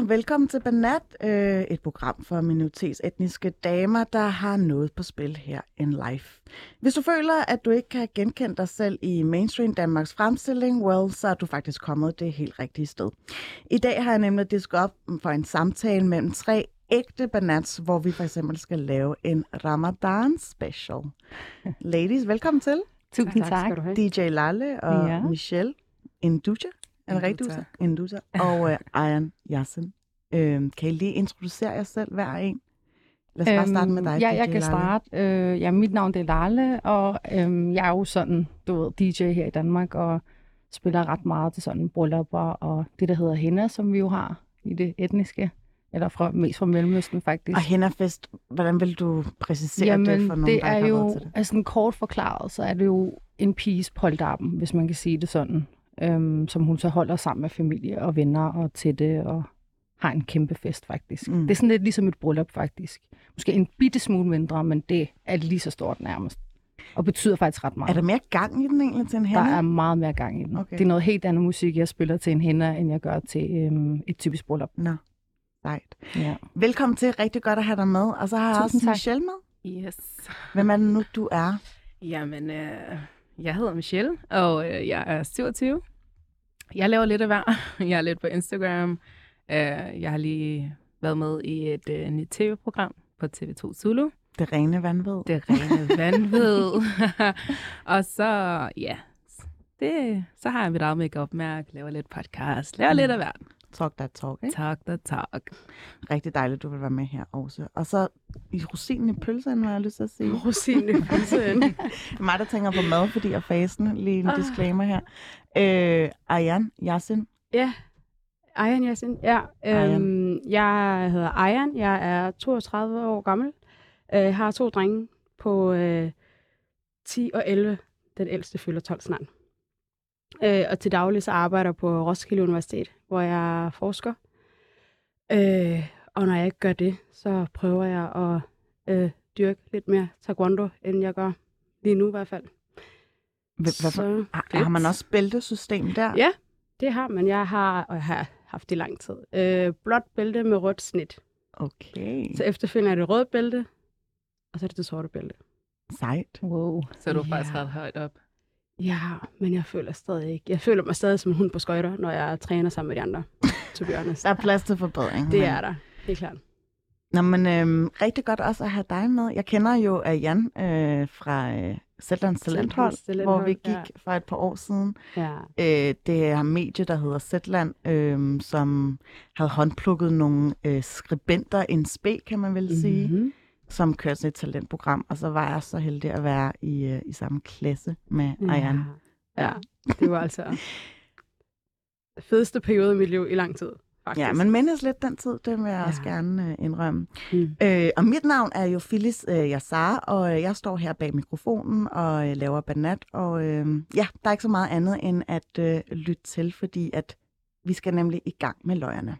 Ja, velkommen til Banat, øh, et program for minoritetsetniske damer, der har noget på spil her in life. Hvis du føler, at du ikke kan genkende dig selv i mainstream Danmarks fremstilling, well, så er du faktisk kommet det helt rigtige sted. I dag har jeg nemlig disket op for en samtale mellem tre ægte banats, hvor vi for eksempel skal lave en Ramadan special. Ladies, velkommen til. Tusind tak. skal du have. DJ Lalle og ja. Michelle Induja. Er det rigtigt? Og uh, Ayan Yasin. Øhm, kan I lige introducere jer selv hver en? Lad os bare starte med dig, Øhm, Ja, DJ jeg kan Lalle. starte. Øh, ja, mit navn det er Lalle, og øhm, jeg er jo sådan, du ved, DJ her i Danmark, og spiller ret meget til sådan bryllupper og det, der hedder henna, som vi jo har i det etniske, eller fra, mest fra Mellemøsten faktisk. Og Hennafest, hvordan vil du præcisere Jamen, det for nogen, det der er ikke har jo, til det? altså kort forklaret, så er det jo en piges polterappen, hvis man kan sige det sådan, øhm, som hun så holder sammen med familie og venner og tætte og har en kæmpe fest faktisk. Mm. Det er sådan lidt ligesom et bryllup faktisk. Måske en bitte smule mindre, men det er lige så stort nærmest. Og betyder faktisk ret meget. Er der mere gang i den egentlig til en der henne? er meget mere gang i den. Okay. Det er noget helt andet musik, jeg spiller til en hænder, end jeg gør til øhm, et typisk bryllup. Nå, sejt. Ja. Velkommen til. Rigtig godt at have dig med. Og så har jeg Tusind også tak. Michelle med. Yes. Hvem er det nu, du er? Jamen, øh, jeg hedder Michelle, og øh, jeg er 27. Jeg laver lidt af hver. Jeg er lidt på Instagram. Øh, jeg har lige været med i et øh, nyt tv-program på TV2 Zulu. Det rene vanvid. Det rene vanvid. og så, ja, det, så har jeg mit eget make-up-mærke, laver lidt podcast, laver Mm. lidt af hvert. Talk that talk, ikke? Tak, da, tak. Rigtig dejligt, du vil være med her også. Og så i rosinen i pølsen, har jeg lyst til at sige. Rosinen i pølsen. Mig, der tænker på mad, fordi jeg fasen. Lige en Ah. disclaimer her. Øh, Ayan Yasin. Ja, Ayan Yasin. Ja, øhm, jeg hedder Ayan. Jeg er 32 år gammel. Jeg har to drenge på øh, 10 og 11. Den ældste fylder 12 snart. Øh, og til daglig så arbejder på Roskilde Universitet, hvor jeg er forsker. Øh, og når jeg ikke gør det, så prøver jeg at øh, dyrke lidt mere taekwondo, end jeg gør lige nu i hvert fald. Hvad, hvad, Så, har, har man også bæltesystem der? Ja. det har man. Jeg har, og jeg har haft det i lang tid. Øh, blåt bælte med rødt snit. Okay. Så efterfølgende er det rødt bælte, og så er det det sorte bælte. Sejt. Wow. Så er du Ja. faktisk ret højt op. Ja, men jeg føler stadig ikke. Jeg føler mig stadig som en hund på skøjter, når jeg træner sammen med de andre. To be honest. Der er plads til forbedring. Det men- er der, helt klart. Nå, men øhm, rigtig godt også at have dig med. Jeg kender jo af Jan øh, fra øh, Zetlands Talenthold, Talenthold, hvor vi gik ja. for et par år siden. Ja. Øh, det er medie, der hedder Zetland, øh, som havde håndplukket nogle øh, skribenter, en spe, kan man vel sige, Mm-hmm. Som kørte sådan et talentprogram. Og så var jeg så heldig at være i, øh, i samme klasse med Ayan. Ja. ja, det var altså den fedeste periode i mit liv i lang tid, faktisk. Ja, men mindes lidt den tid, det vil jeg Ja. også gerne øh, indrømme. Mm. Øh, og mit navn er jo Phyllis øh, Yassar, og øh, jeg står her bag mikrofonen og øh, laver banat. Og øh, ja, der er ikke så meget andet end at øh, lytte til, fordi at vi skal nemlig i gang med løjerne.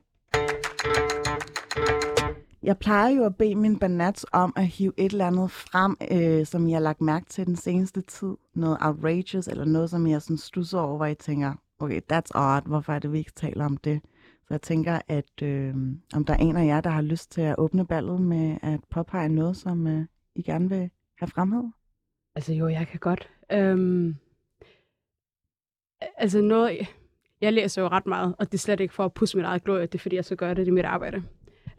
Jeg plejer jo at bede min banats om at hive et eller andet frem, øh, som jeg har lagt mærke til den seneste tid. Noget outrageous, eller noget, som jeg sådan stusser over, hvor jeg tænker, okay, that's odd, hvorfor er det, vi ikke taler om det? Så jeg tænker, at øh, om der er en af jer, der har lyst til at åbne ballet med at påpege noget, som øh, I gerne vil have fremhed. Altså jo, jeg kan godt. Øhm, altså noget, jeg læser jo ret meget, og det er slet ikke for at pusse mit eget glorie, det er fordi, jeg så gør det i mit arbejde.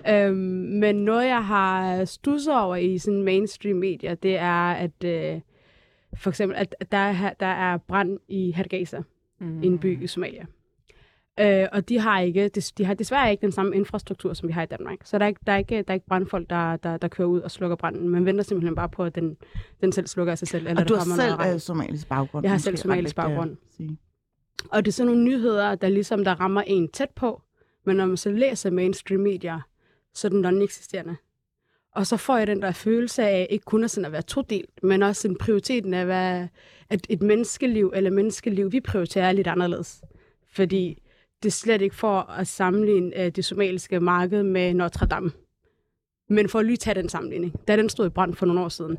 Øhm, men noget, jeg har stusset over i sådan mainstream medier, det er, at øh, for eksempel, at der er, der er brand i Hadgaza, mm. en by i Somalia. Øh, og de har, ikke, de har desværre ikke den samme infrastruktur, som vi har i Danmark. Så der er ikke, der er ikke, der er ikke brandfolk, der, der, der kører ud og slukker branden. Man venter simpelthen bare på, at den, den selv slukker af sig selv. Eller Og du har kommer selv øh, somalisk baggrund. Jeg har selv somalisk at baggrund. sige. Og det er sådan nogle nyheder, der ligesom der rammer en tæt på, men når man så læser mainstream medier, så er den non-eksisterende. Og så får jeg den der følelse af ikke kun at, sådan at være todelt, men også en prioriteten af, hvad, at et menneskeliv eller menneskeliv, vi prioriterer lidt anderledes. Fordi det er slet ikke for at sammenligne uh, det somaliske marked med Notre Dame. Men for at lige tage den sammenligning. Da den stod i brand for nogle år siden,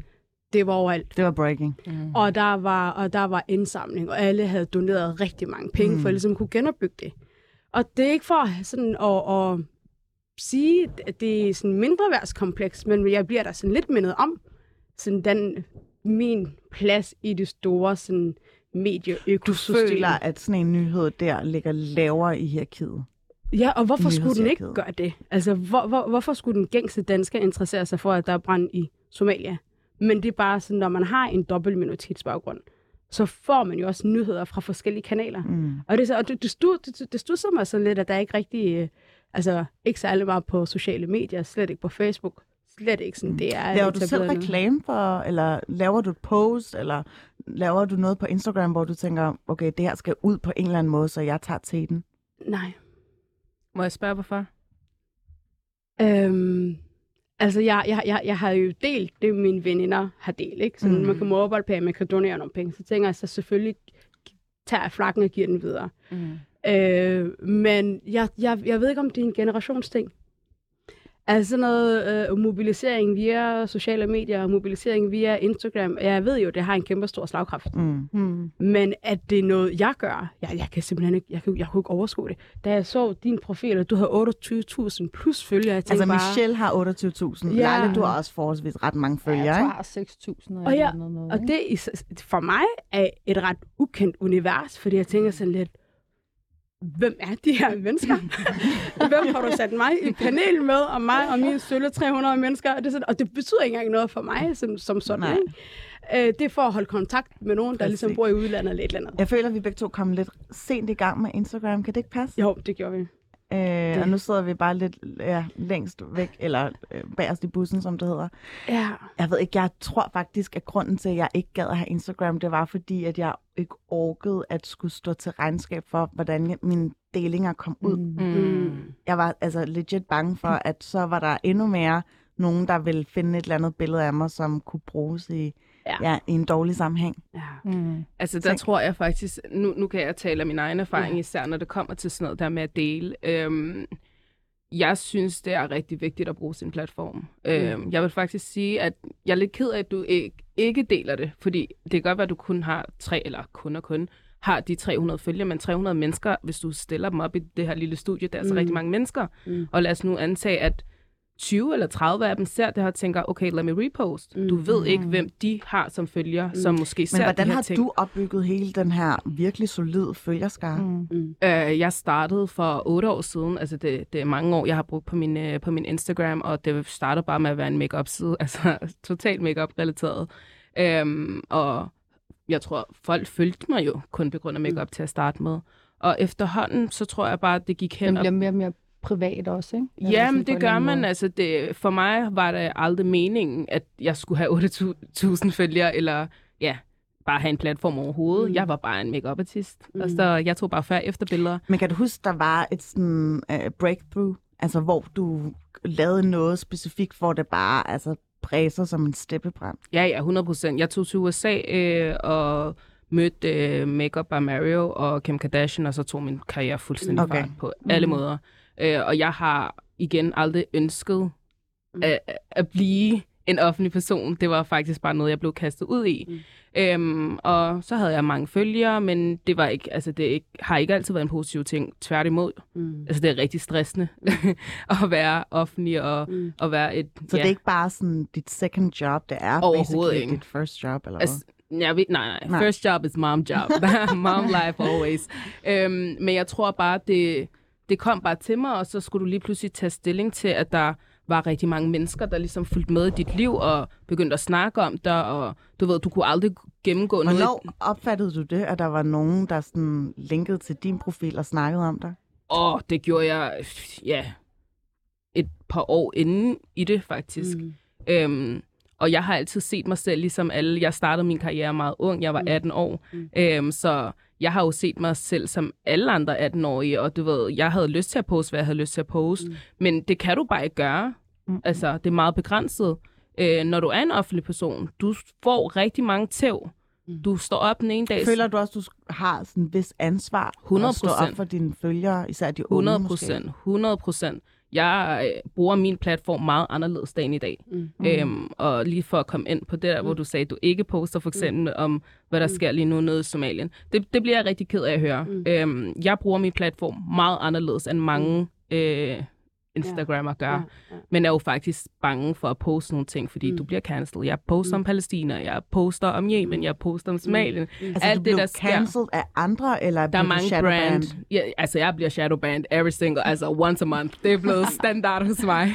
det var overalt. Det var breaking. Mm. Og der var, og der var indsamling, og alle havde doneret rigtig mange penge, mm. for at ligesom kunne genopbygge det. Og det er ikke for sådan at, at sige, at det er sådan mindre værtskompleks, men jeg bliver der sådan lidt mindet om sådan den, min plads i det store sådan, Du medieøkosystem. føler, at sådan en nyhed der ligger lavere i hierarkiet. Ja, og hvorfor skulle den ikke gøre det? Altså, hvor, hvor, hvorfor skulle den gængse dansker interessere sig for, at der er brand i Somalia? Men det er bare sådan, når man har en dobbelt minoritetsbaggrund, så får man jo også nyheder fra forskellige kanaler. Mm. Og det, så- og det, det, stu, det, det stusser mig sådan lidt, at der ikke rigtig, øh, altså ikke særlig meget på sociale medier, slet ikke på Facebook, slet ikke sådan, det er Laver du selv reklame for, eller laver du et post, eller laver du noget på Instagram, hvor du tænker, okay, det her skal ud på en eller anden måde, så jeg tager til den? Nej. Må jeg spørge, hvorfor? Øhm, altså, jeg, jeg, jeg, jeg har jo delt det, mine veninder har delt. Ikke? Så Mm. mm. man kan mobile pay, man kan donere nogle penge. Så tænker jeg, så selvfølgelig tager jeg flakken og giver den videre. Mm. Øh, men jeg, jeg, jeg ved ikke, om det er en generationsting. Altså sådan noget øh, mobilisering via sociale medier, mobilisering via Instagram. Jeg ved jo, det har en kæmpe stor slagkraft. Mm. Mm. Men at det er noget, jeg gør, jeg, jeg kan simpelthen ikke, jeg, kan, jeg kunne ikke overskue det. Da jeg så din profil, og du havde 28.000 plus følgere, jeg Altså, bare... Michelle har 28.000. Ja. Ja. Lale, du har også forholdsvis ret mange Ja, følgere, jeg ikke? tror, jeg har 6.000 Og ja, eller noget. Og ikke? det for mig er et ret ukendt univers, fordi jeg tænker sådan lidt, hvem er de her mennesker? hvem har du sat mig i panel med, og mig og mine sølle 300 mennesker? Og det, sådan, og det betyder ikke engang noget for mig som, som sådan. Nej. Ikke? Øh, det er for at holde kontakt med nogen, der ligesom bor i udlandet eller et eller andet. Jeg føler, at vi begge to kom lidt sent i gang med Instagram. Kan det ikke passe? Jo, det gjorde vi. Øh, og nu sidder vi bare lidt ja, længst væk, eller øh, bagerst i bussen, som det hedder. Ja. Jeg ved ikke, jeg tror faktisk, at grunden til, at jeg ikke gad at have Instagram, det var fordi, at jeg ikke orkede at skulle stå til regnskab for, hvordan mine delinger kom ud. Mm. Mm. Jeg var altså legit bange for, at så var der endnu mere nogen, der ville finde et eller andet billede af mig, som kunne bruges i, Ja. ja. I en dårlig sammenhæng. ja. Mm. Altså, der Tænk. tror jeg faktisk, nu, nu kan jeg tale af min egen erfaring, Ja. især når det kommer til sådan noget der med at dele. Øhm, jeg synes, det er rigtig vigtigt at bruge sin platform. Øhm, jeg vil faktisk sige, at jeg er lidt ked af, at du ikke, ikke deler det, fordi det kan godt være, at du kun har tre, eller kun og kun, har de 300 følgere, men 300 mennesker, hvis du stiller dem op i det her lille studie, der er så Mm. rigtig mange mennesker. Mm. Og lad os nu antage, at 20 eller 30 af dem ser det her og tænker, okay, lad mig repost. Mm. Du ved ikke, hvem de har som følger, Mm. som måske ser Men hvordan har ting. du opbygget hele den her virkelig solide følgerskare? Mm. Mm. Mm. Øh, jeg startede for otte år siden, altså det, det er mange år, jeg har brugt på min, øh, på min Instagram, og det startede bare med at være en makeup side altså totalt makeup relateret Øhm, og jeg tror, folk følte mig jo kun på grund af makeup til at starte med. Og efterhånden, så tror jeg bare, at det gik hen Den bliver mere og mere privat også, ikke? Eller Ja, sådan men på en det gør man. måde. Altså, det, for mig var det aldrig meningen, at jeg skulle have 8.000 følgere, eller ja, bare have en platform overhovedet. Mm. Mm. Jeg var bare en makeup-artist. Mm. Mm. Og så jeg tog bare før efter billeder. Men kan du huske, der var et sådan uh, breakthrough, altså hvor du lavede noget specifikt, hvor det bare altså, bræser som en steppebrand? Ja, ja, 100 procent. Jeg tog til USA øh, og mødte øh, Makeup by Mario og Kim Kardashian, og så tog min karriere fuldstændig Okay. okay. fart på alle Mm. måder. Øh, og jeg har igen aldrig ønsket Mm. at, at blive en offentlig person. Det var faktisk bare noget, jeg blev kastet ud i. Mm. Øhm, og så havde jeg mange følgere, men det var ikke, altså det ikke, har ikke altid været en positiv ting. Tværtimod. Mm. Altså det er rigtig stressende at være offentlig og, Mm. og være et... Så ja. det er ikke bare sådan dit second job, det er Overhovedet ikke. dit first job, eller Altså, ved, nej, nej, Nej. nej. First job is mom job. mom life always. Øhm, men jeg tror bare, det, det kom bare til mig, og så skulle du lige pludselig tage stilling til, at der var rigtig mange mennesker, der ligesom fulgte med i dit liv og begyndte at snakke om dig, og du ved, du kunne aldrig gennemgå hvad? noget. Hvornår opfattede du det, at der var nogen, der sådan linkede til din profil og snakkede om dig? Åh, det gjorde jeg, ja, et par år inden i det, faktisk. Mm. Øhm, og jeg har altid set mig selv ligesom alle. Jeg startede min karriere meget ung. Jeg var Mm. 18 år. Mm. Øhm, så jeg har jo set mig selv som alle andre 18-årige. Og du ved, jeg havde lyst til at poste, hvad jeg havde lyst til at poste. Mm. Men det kan du bare ikke gøre. Mm. Altså, det er meget begrænset. Øh, når du er en offentlig person, du får rigtig mange tæv. Mm. Du står op den ene dag... Føler du også, du har sådan en vis ansvar 100%. at stå op for dine følgere, især de unge 100 måske? procent. 100 procent. Jeg øh, bruger min platform meget anderledes dagen i dag. Mm. Mm. Øhm, og lige for at komme ind på det der, mm. hvor du sagde, at du ikke poster for eksempel mm. om, hvad der mm. sker lige nu nede i Somalien. Det, det bliver jeg rigtig ked af at høre. Mm. Øhm, jeg bruger min platform meget anderledes end mange øh, Instagrammer gør. Ja, ja. Men er jo faktisk bange for at poste nogle ting, fordi mm. du bliver cancelled. Jeg poster mm. om Palæstina, jeg poster om Yemen, mm. jeg poster om Somalien. Mm. Altså, Alt du det, der cancelled af andre, eller der er mange brand. Ja, altså, jeg bliver shadowbanned every single, altså once a month. Det er blevet standard hos mig.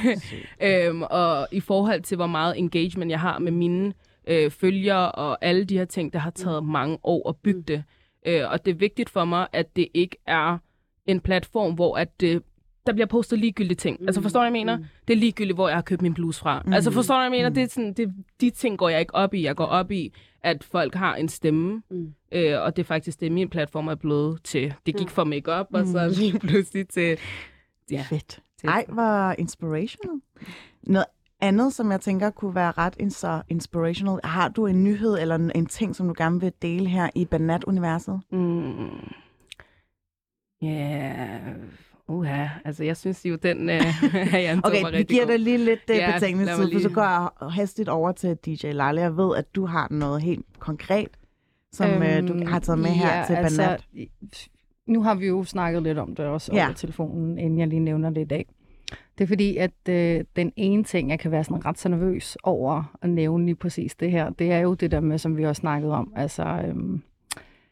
øhm, og i forhold til, hvor meget engagement jeg har med mine øh, følgere og alle de her ting, der har taget mm. mange år at bygge mm. det. Øh, og det er vigtigt for mig, at det ikke er en platform, hvor at det der bliver postet ligegyldige ting. Mm. Altså forstår du, hvad jeg mener? Mm. Det er ligegyldigt, hvor jeg har købt min bluse fra. Mm. Altså forstår du, hvad jeg mener? Mm. Det er sådan, det, de ting går jeg ikke op i. Jeg går op i, at folk har en stemme. Mm. Øh, og det er faktisk det, min platform er blevet til. Det gik fra makeup og så mm. lige pludselig til... Ja, Fedt. Til. Ej, hvor inspirational. Noget andet, som jeg tænker kunne være ret så inspirational. Har du en nyhed eller en, en ting, som du gerne vil dele her i Banat-universet? Mm. Ja, yeah Uha, altså jeg synes jo, den øh, er Okay, vi giver dig lige lidt uh, ja, for så går jeg hastigt over til DJ Lale. Jeg ved, at du har noget helt konkret, som øhm, uh, du har taget med ja, her til altså, Banat. Nu har vi jo snakket lidt om det også ja. over telefonen, inden jeg lige nævner det i dag. Det er fordi, at øh, den ene ting, jeg kan være sådan ret så nervøs over at nævne lige præcis det her, det er jo det der med, som vi også snakket om. Altså, øhm,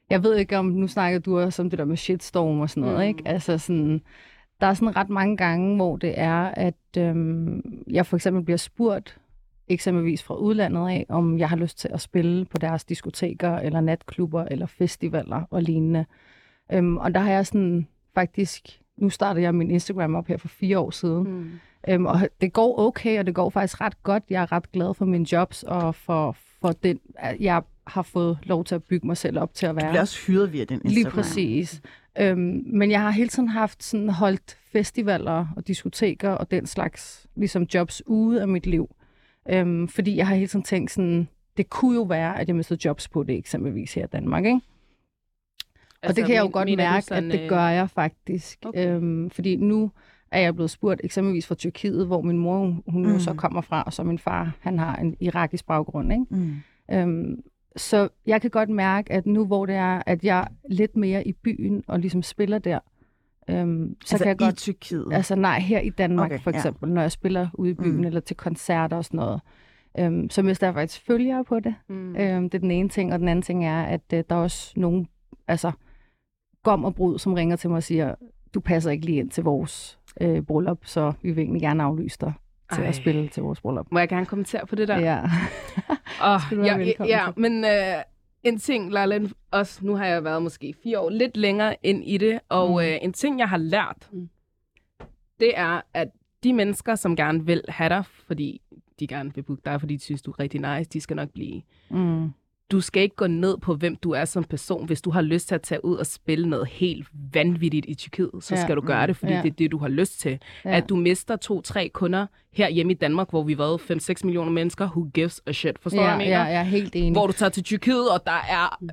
jeg ved ikke om, nu snakker du også om det der med shitstorm og sådan noget, mm. ikke? Altså sådan, der er sådan ret mange gange, hvor det er, at øhm, jeg for eksempel bliver spurgt, eksempelvis fra udlandet af, om jeg har lyst til at spille på deres diskoteker, eller natklubber, eller festivaler og lignende. Øhm, og der har jeg sådan faktisk, nu startede jeg min Instagram op her for fire år siden, mm. øhm, og det går okay, og det går faktisk ret godt. Jeg er ret glad for mine jobs, og for, for den, jeg har fået lov til at bygge mig selv op til at være. Du bliver også hyret via den Instagram. Lige præcis. Øhm, men jeg har hele tiden haft sådan holdt festivaler og diskoteker og den slags ligesom jobs ude af mit liv. Øhm, fordi jeg har hele tiden tænkt sådan, det kunne jo være, at jeg mistede jobs på det, eksempelvis her i Danmark, ikke? Altså, og det kan jeg jo godt mærke, sådan, at det gør jeg faktisk. Okay. Øhm, fordi nu er jeg blevet spurgt eksempelvis fra Tyrkiet, hvor min mor, hun mm. jo så kommer fra, og så min far, han har en irakisk baggrund, ikke? Mm. Øhm, så jeg kan godt mærke, at nu hvor det er, at jeg er lidt mere i byen og ligesom spiller der, øhm, så altså kan jeg i godt... Tyrkiet? Altså nej, her i Danmark okay, for eksempel, ja. når jeg spiller ude i byen mm. eller til koncerter og sådan noget. Øhm, så mister jeg faktisk følgere på det. Mm. Øhm, det er den ene ting, og den anden ting er, at øh, der er også nogle altså, gom og brud, som ringer til mig og siger, du passer ikke lige ind til vores øh, bryllup, så vi vil egentlig gerne aflyse dig til Ej. at spille til vores bryllup. Må jeg gerne kommentere på det der? Ja. oh, ja, ja, ja, men øh, en ting, Lala, også nu har jeg været måske fire år lidt længere ind i det, og mm. øh, en ting, jeg har lært, mm. det er, at de mennesker, som gerne vil have dig, fordi de gerne vil booke dig, fordi de synes, du er rigtig nice, de skal nok blive. Mm du skal ikke gå ned på, hvem du er som person. Hvis du har lyst til at tage ud og spille noget helt vanvittigt i Tyrkiet, så ja. skal du gøre det, fordi ja. det er det, du har lyst til. Ja. At du mister to-tre kunder her hjemme i Danmark, hvor vi var 5-6 millioner mennesker, who gives a shit? Forstår ja, du, hvad jeg mener? Ja, jeg er helt enig. Hvor du tager til Tyrkiet, og der er...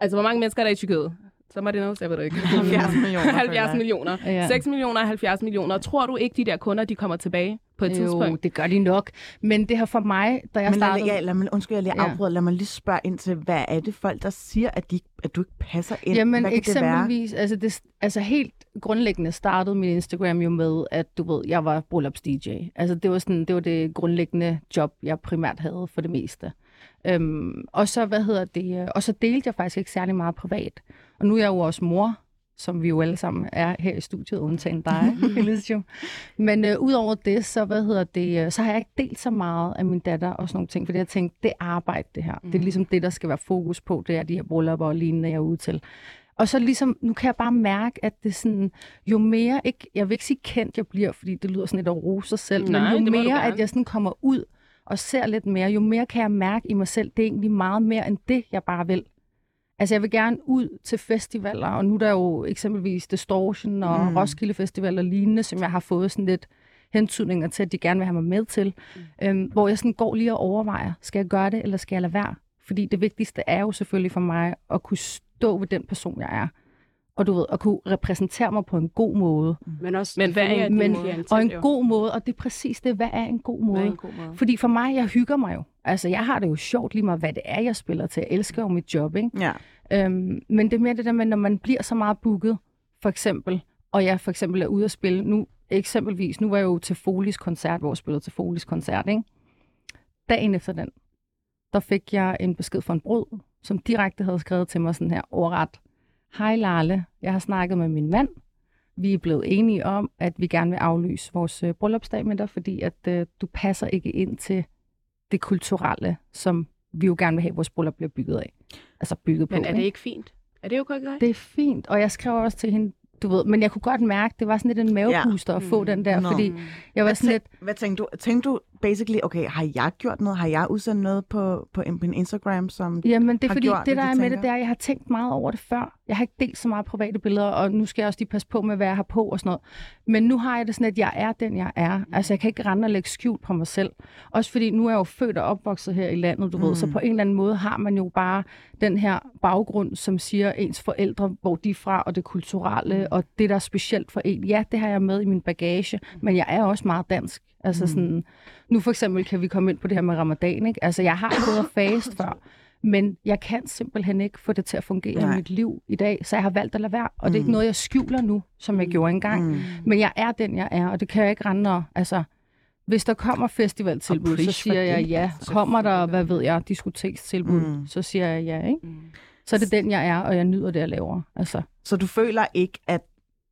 Altså, hvor mange mennesker er der i Tyrkiet? Somebody knows, jeg ved det ikke. 70 millioner. 70 millioner. Ja. 6 millioner og 70 millioner. Tror du ikke, de der kunder, de kommer tilbage på et jo, tidspunkt? det gør de nok. Men det har for mig, da jeg Men startede... Lad, ja, lad mig, undskyld, jeg lige afbryder. Ja. Lad mig lige spørge ind til, hvad er det folk, der siger, at, de, at du ikke passer ind? Jamen hvad eksempelvis, det altså, det, altså helt grundlæggende startede min Instagram jo med, at du ved, jeg var bryllupps DJ. Altså det var, sådan, det var det grundlæggende job, jeg primært havde for det meste. Øhm, og så, hvad hedder det, og så delte jeg faktisk ikke særlig meget privat. Og nu er jeg jo også mor, som vi jo alle sammen er her i studiet, undtagen dig, Elisium. Men øh, udover det, så, hvad hedder det, øh, så har jeg ikke delt så meget af min datter og sådan nogle ting, fordi jeg tænkte, det er arbejde det her. Mm. Det er mhm. ligesom det, der skal være fokus på, det er de her bryllupper og lignende, jeg er ude til. Og så ligesom, nu kan jeg bare mærke, at det sådan, jo mere, ikke, jeg vil ikke sige kendt jeg bliver, fordi det lyder sådan lidt at rose sig selv, Nej, men jo mere, at jeg sådan kommer ud og ser lidt mere, jo mere kan jeg mærke i mig selv, det er egentlig meget mere end det, jeg bare vil. Altså, jeg vil gerne ud til festivaler, og nu er der jo eksempelvis Distortion og mm. Roskilde Festival og lignende, som jeg har fået sådan lidt hentydninger til, at de gerne vil have mig med til. Mm. Øhm, hvor jeg sådan går lige og overvejer, skal jeg gøre det, eller skal jeg lade være? Fordi det vigtigste er jo selvfølgelig for mig at kunne stå ved den person, jeg er. Og du ved, at kunne repræsentere mig på en god måde. Men også Men hvad er en god- klientel, Og en god måde, og det er præcis det, hvad er en god Hvad måde? er en god måde? Fordi for mig, jeg hygger mig jo. Altså, jeg har det jo sjovt lige meget, hvad det er, jeg spiller til. Jeg elsker jo mit job, ikke? Ja. Øhm, men det er mere det der med, når man bliver så meget booket, for eksempel, og jeg for eksempel er ude at spille, nu eksempelvis, nu var jeg jo til Folis koncert, hvor jeg spillede til Folis koncert, ikke? Dagen efter den, der fik jeg en besked fra en brud, som direkte havde skrevet til mig sådan her, overret. Hej Larle, jeg har snakket med min mand. Vi er blevet enige om, at vi gerne vil aflyse vores øh, bryllupsdag med dig, fordi at øh, du passer ikke ind til det kulturelle, som vi jo gerne vil have, at vores bryllup bliver bygget af. Altså bygget Men på. er det ikke fint? Er det jo godt Det er fint, og jeg skrev også til hende, du ved, men jeg kunne godt mærke, det var sådan lidt en mavepuster ja. at få Mm. den der, Nå. fordi jeg var Hvad, sådan lidt, hvad tænkte du? Tænkte du basically, okay, har jeg gjort noget? Har jeg udsendt noget på, på min Instagram, som... jamen det er fordi, gjort det der er med det, det er, jeg har tænkt meget over det før. Jeg har ikke delt så meget private billeder, og nu skal jeg også lige passe på med, hvad jeg har på og sådan noget. Men nu har jeg det sådan, at jeg er den, jeg er. Altså, jeg kan ikke rende og lægge skjul på mig selv. Også fordi, nu er jeg jo født og opvokset her i landet, du mm. ved, så på en eller anden måde har man jo bare den her baggrund, som siger ens forældre, hvor de er fra, og det kulturelle, mm. og det, der er specielt for en. Ja, det har jeg med i min bagage, men jeg er også meget dansk. Altså mm. sådan, nu for eksempel kan vi komme ind på det her med ramadan, ikke? Altså, jeg har gået og fast før, men jeg kan simpelthen ikke få det til at fungere Nej. I mit liv i dag, så jeg har valgt at lade være. Og det er ikke noget, jeg skjuler nu, som jeg gjorde engang. Mm. Men jeg er den, jeg er, og det kan jeg ikke rende og, altså, hvis der kommer festivaltilbud, så siger jeg ja. Kommer der, hvad ved jeg, diskotekstilbud, Mm. mm. så siger jeg ja, ikke? Mm. Så er det den, jeg er, og jeg nyder det, jeg laver. Altså, Så du føler ikke, at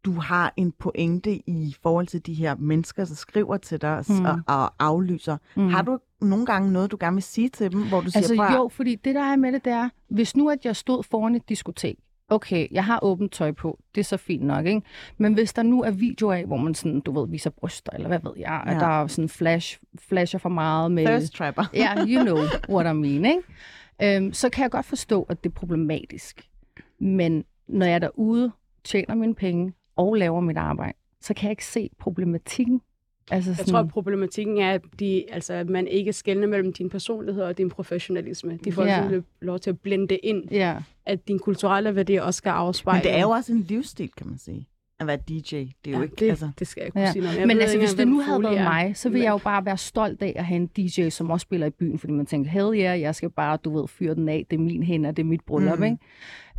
du har en pointe i forhold til de her mennesker, der skriver til dig mm. Og, og aflyser. Mm. Har du nogle gange noget, du gerne vil sige til dem, hvor du siger, Altså "Prøv at- jo, fordi det der er med det, det er, hvis nu at jeg stod foran et diskotek, okay, jeg har åbent tøj på, det er så fint nok, ikke? Men hvis der nu er videoer af, hvor man sådan, du ved, viser bryster, eller hvad ved jeg, ja. At der er sådan flash, flasher for meget med... Thirst trapper. Ja, you know what I mean, ikke? Øhm, så kan jeg godt forstå, at det er problematisk. Men når jeg er derude, tjener mine penge og laver mit arbejde, så kan jeg ikke se problematikken. Altså Jeg sådan, tror, at problematikken er, at, de, altså, at man ikke skelner mellem din personlighed og din professionalisme. De får yeah. lov til at blende ind, Ja, at din kulturelle værdier også skal afspejle. Men det er jo også en livsstil, kan man sige. At være DJ. Det er jo ja, ikke... det, altså, det skal jeg ikke kunne Ja. sige noget. Jeg men altså, ikke hvis det nu havde været mig, så ville Men- jeg jo bare være stolt af at have en DJ, som også spiller i byen, fordi man tænker, hell yeah, jeg skal bare, du ved, fyre den af, det er min hænder, det er mit bryllup, mm. ikke?